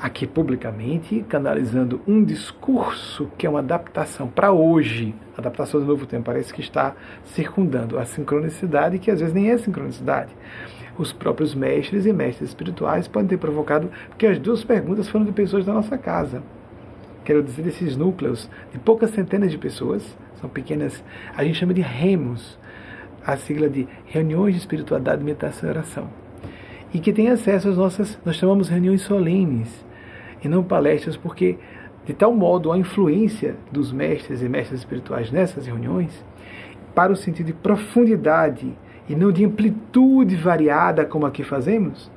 aqui publicamente, canalizando um discurso que é uma adaptação para hoje, adaptação do novo tempo, parece que está circundando a sincronicidade, que às vezes nem é sincronicidade. Os próprios mestres e mestres espirituais podem ter provocado, porque as duas perguntas foram de pessoas da nossa casa. Quero dizer, desses núcleos de poucas centenas de pessoas, são pequenas, a gente chama de REMOS, a sigla de Reuniões de Espiritualidade, Meditação e Oração e que tem acesso às nossas, nós chamamos reuniões solenes, e não palestras, porque de tal modo a influência dos mestres e mestres espirituais nessas reuniões, para o sentido de profundidade e não de amplitude variada como aqui fazemos,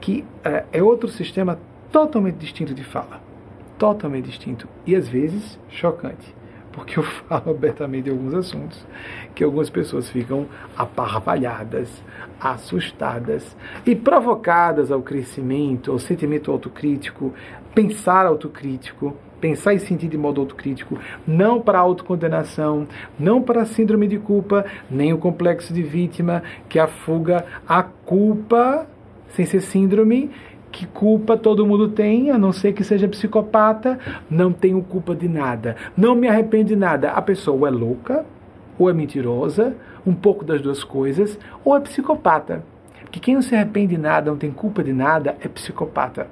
que é, é outro sistema totalmente distinto de fala, totalmente distinto e às vezes chocante, porque eu falo abertamente de alguns assuntos que algumas pessoas ficam aparvalhadas, assustadas e provocadas ao crescimento, ao sentimento autocrítico, pensar autocrítico, pensar e sentir de modo autocrítico, não para autocondenação, não para síndrome de culpa, nem o complexo de vítima que afuga a culpa sem ser síndrome que culpa todo mundo tem, a não ser que seja psicopata, não tenho culpa de nada, não me arrependo de nada. A pessoa ou é louca, ou é mentirosa, um pouco das duas coisas, ou é psicopata. Porque quem não se arrepende de nada, não tem culpa de nada, é psicopata.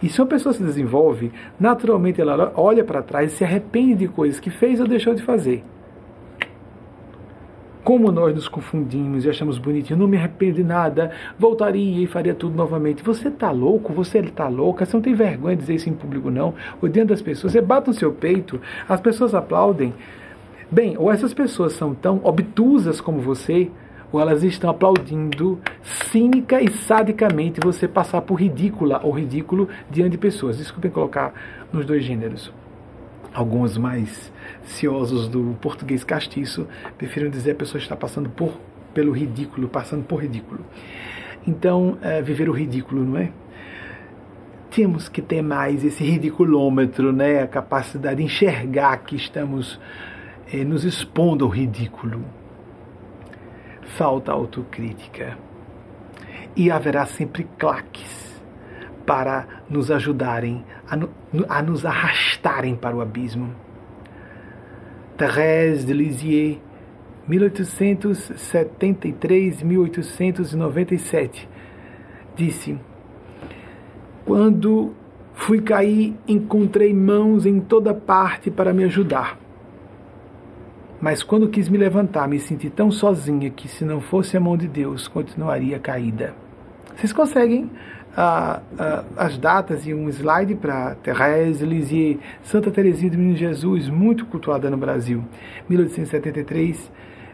E se uma pessoa se desenvolve, naturalmente ela olha para trás e se arrepende de coisas que fez ou deixou de fazer. Como nós nos confundimos e achamos bonitinho, não me arrependo de nada, voltaria e faria tudo novamente. Você está louco? Você está louca? Você não tem vergonha de dizer isso em público, não? Ou diante das pessoas, você bate no seu peito, as pessoas aplaudem. Bem, ou essas pessoas são tão obtusas como você, ou elas estão aplaudindo cínica e sadicamente você passar por ridícula ou ridículo diante de pessoas. Desculpem colocar nos dois gêneros alguns mais ciosos do português castiço prefiram dizer a pessoa está passando por pelo ridículo, passando por ridículo. Então, é, viver o ridículo, não é? Temos que ter mais esse ridiculômetro, né? A capacidade de enxergar que estamos é, nos expondo ao ridículo. Falta autocrítica. E haverá sempre claques para nos ajudarem a, a nos arrastarem para o abismo. Thérèse de Lisieux, 1873-1897, disse: Quando fui cair, encontrei mãos em toda parte para me ajudar. Mas quando quis me levantar, me senti tão sozinha que, se não fosse a mão de Deus, continuaria caída. Vocês conseguem ah, ah, as datas e um slide para Thérèse Lisieux, Santa Teresinha do Menino Jesus, muito cultuada no Brasil, 1873,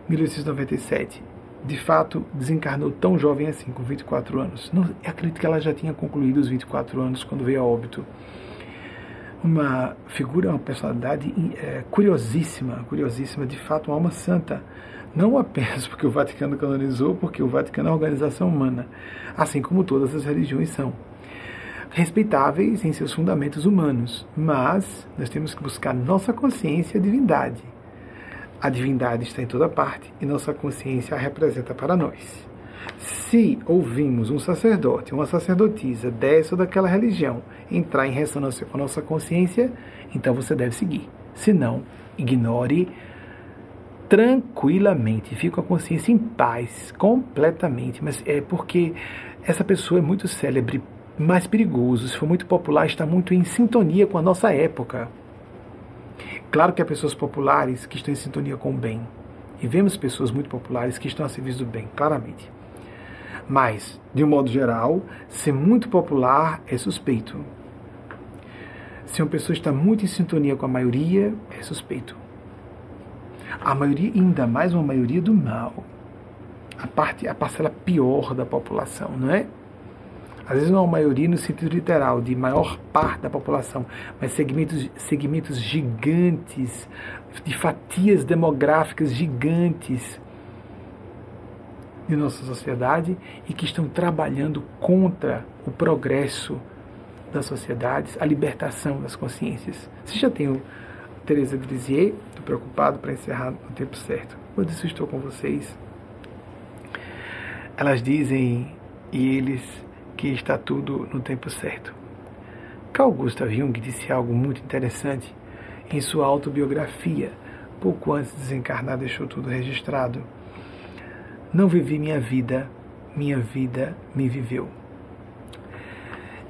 1897. De fato, desencarnou tão jovem assim, com 24 anos. Não, acredito que ela já tinha concluído os 24 anos quando veio a óbito. Uma figura, uma personalidade é, curiosíssima, curiosíssima, de fato, uma alma santa não apenas porque o Vaticano canonizou, porque o Vaticano é uma organização humana, assim como todas as religiões são. Respeitáveis em seus fundamentos humanos, mas nós temos que buscar nossa consciência e divindade. A divindade está em toda parte e nossa consciência a representa para nós. Se ouvimos um sacerdote, uma sacerdotisa dessa ou daquela religião entrar em ressonância com a nossa consciência, então você deve seguir. Se não, ignore tranquilamente, fica com a consciência em paz, completamente, mas é porque essa pessoa é muito célebre, mais perigoso, se for muito popular, está muito em sintonia com a nossa época. Claro que há pessoas populares que estão em sintonia com o bem, e vemos pessoas muito populares que estão a serviço do bem, claramente. Mas, de um modo geral, ser muito popular é suspeito. Se uma pessoa está muito em sintonia com a maioria, é suspeito a maioria, ainda mais uma maioria do mal, a parte, a parcela pior da população, não é? Às vezes não é uma maioria no sentido literal, de maior parte da população, mas segmentos, segmentos gigantes, de fatias demográficas gigantes de nossa sociedade e que estão trabalhando contra o progresso das sociedades, a libertação das consciências. Você já tem Teresa Lisieux, estou preocupado para encerrar no tempo certo. Quando isso estou com vocês, elas dizem e eles que está tudo no tempo certo. Carl Gustav Jung disse algo muito interessante em sua autobiografia. Pouco antes de desencarnar, deixou tudo registrado. Não vivi minha vida, minha vida me viveu.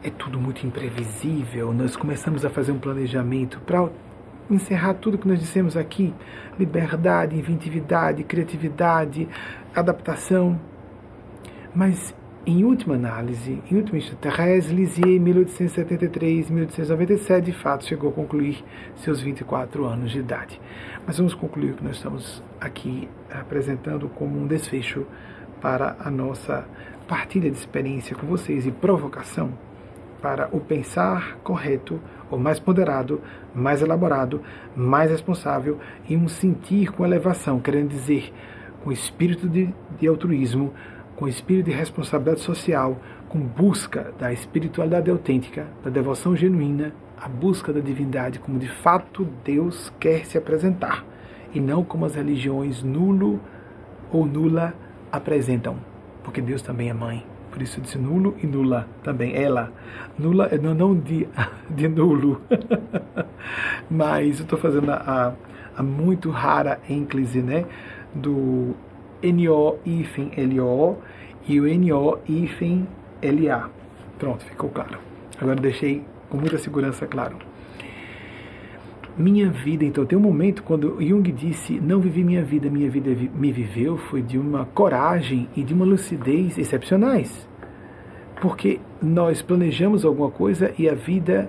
É tudo muito imprevisível. Nós começamos a fazer um planejamento para encerrar tudo que nós dissemos aqui: liberdade, inventividade, criatividade, adaptação. Mas, em última análise, em última instância, Thérèse Lisieux, 1873-1897, de fato chegou a concluir seus 24 anos de idade. Mas vamos concluir o que nós estamos aqui apresentando como um desfecho para a nossa partilha de experiência com vocês e provocação para o pensar correto, ou mais ponderado, mais elaborado, mais responsável e um sentir com elevação, querendo dizer, com espírito de, de altruísmo, com espírito de responsabilidade social, com busca da espiritualidade autêntica, da devoção genuína, a busca da divindade como de fato Deus quer se apresentar, e não como as religiões nulo ou nula apresentam, porque Deus também é mãe. Por isso disse nulo e nula também. Ela. Nula, não, não de, <laughs> de nulo. <laughs> Mas eu estou fazendo a, a, muito rara ênclise né, do NO hífen LO e o NO hífen LA. Pronto, ficou claro. Agora deixei com muita segurança claro. Minha vida, então, tem um momento quando Jung disse: Não vivi minha vida, minha vida me viveu, foi de uma coragem e de uma lucidez excepcionais. Porque nós planejamos alguma coisa e a vida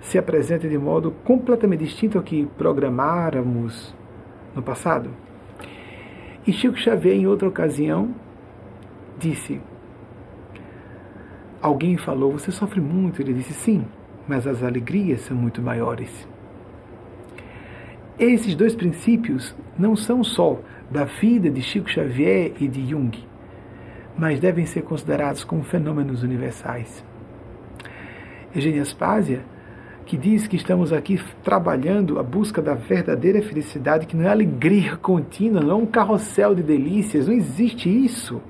se apresenta de modo completamente distinto ao que programáramos no passado. E Chico Xavier, em outra ocasião, disse: Alguém falou, você sofre muito? Ele disse: Sim, mas as alegrias são muito maiores. Esses dois princípios não são só da vida de Chico Xavier e de Jung, mas devem ser considerados como fenômenos universais. Eugênia Aspásia, que diz que estamos aqui trabalhando a busca da verdadeira felicidade, que não é alegria contínua, não é um carrossel de delícias, não existe isso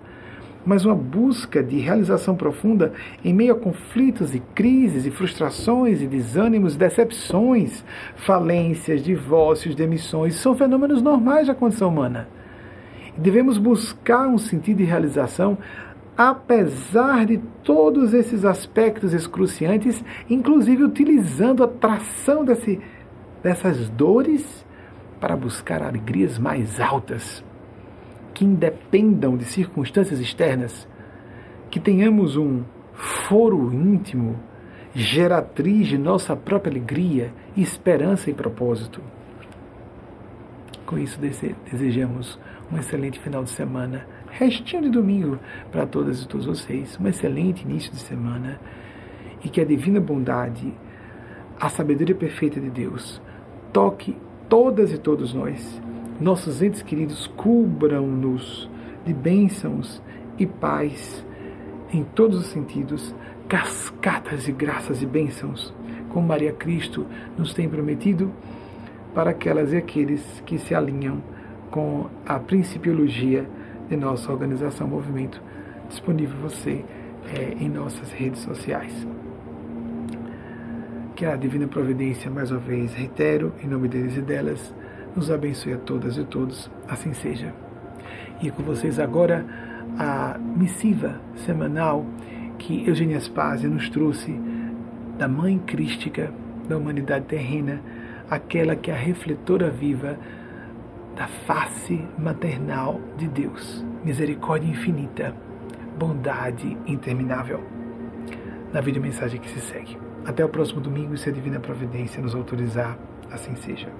mas uma busca de realização profunda em meio a conflitos e crises e frustrações e desânimos, decepções, falências, divórcios, demissões, são fenômenos normais da condição humana. Devemos buscar um sentido de realização apesar de todos esses aspectos excruciantes, inclusive utilizando a tração desse, dessas dores para buscar alegrias mais altas que independam de circunstâncias externas, que tenhamos um foro íntimo, geratriz de nossa própria alegria, esperança e propósito. Com isso, desejamos um excelente final de semana, restinho de domingo para todas e todos vocês, um excelente início de semana e que a divina bondade, a sabedoria perfeita de Deus, toque todas e todos nós nossos entes queridos cubram-nos de bênçãos e paz em todos os sentidos, cascatas de graças e bênçãos, como Maria Cristo nos tem prometido para aquelas e aqueles que se alinham com a principiologia de nossa organização Movimento, disponível você é, em nossas redes sociais. Que a Divina Providência, mais uma vez, reitero, em nome deles e delas, nos abençoe a todas e todos, assim seja. E com vocês agora a missiva semanal que Eugênia Spazia nos trouxe da Mãe Crística da humanidade terrena, aquela que é a refletora viva da face maternal de Deus, misericórdia infinita, bondade interminável. Na vídeo mensagem que se segue. Até o próximo domingo, se a Divina Providência nos autorizar, assim seja.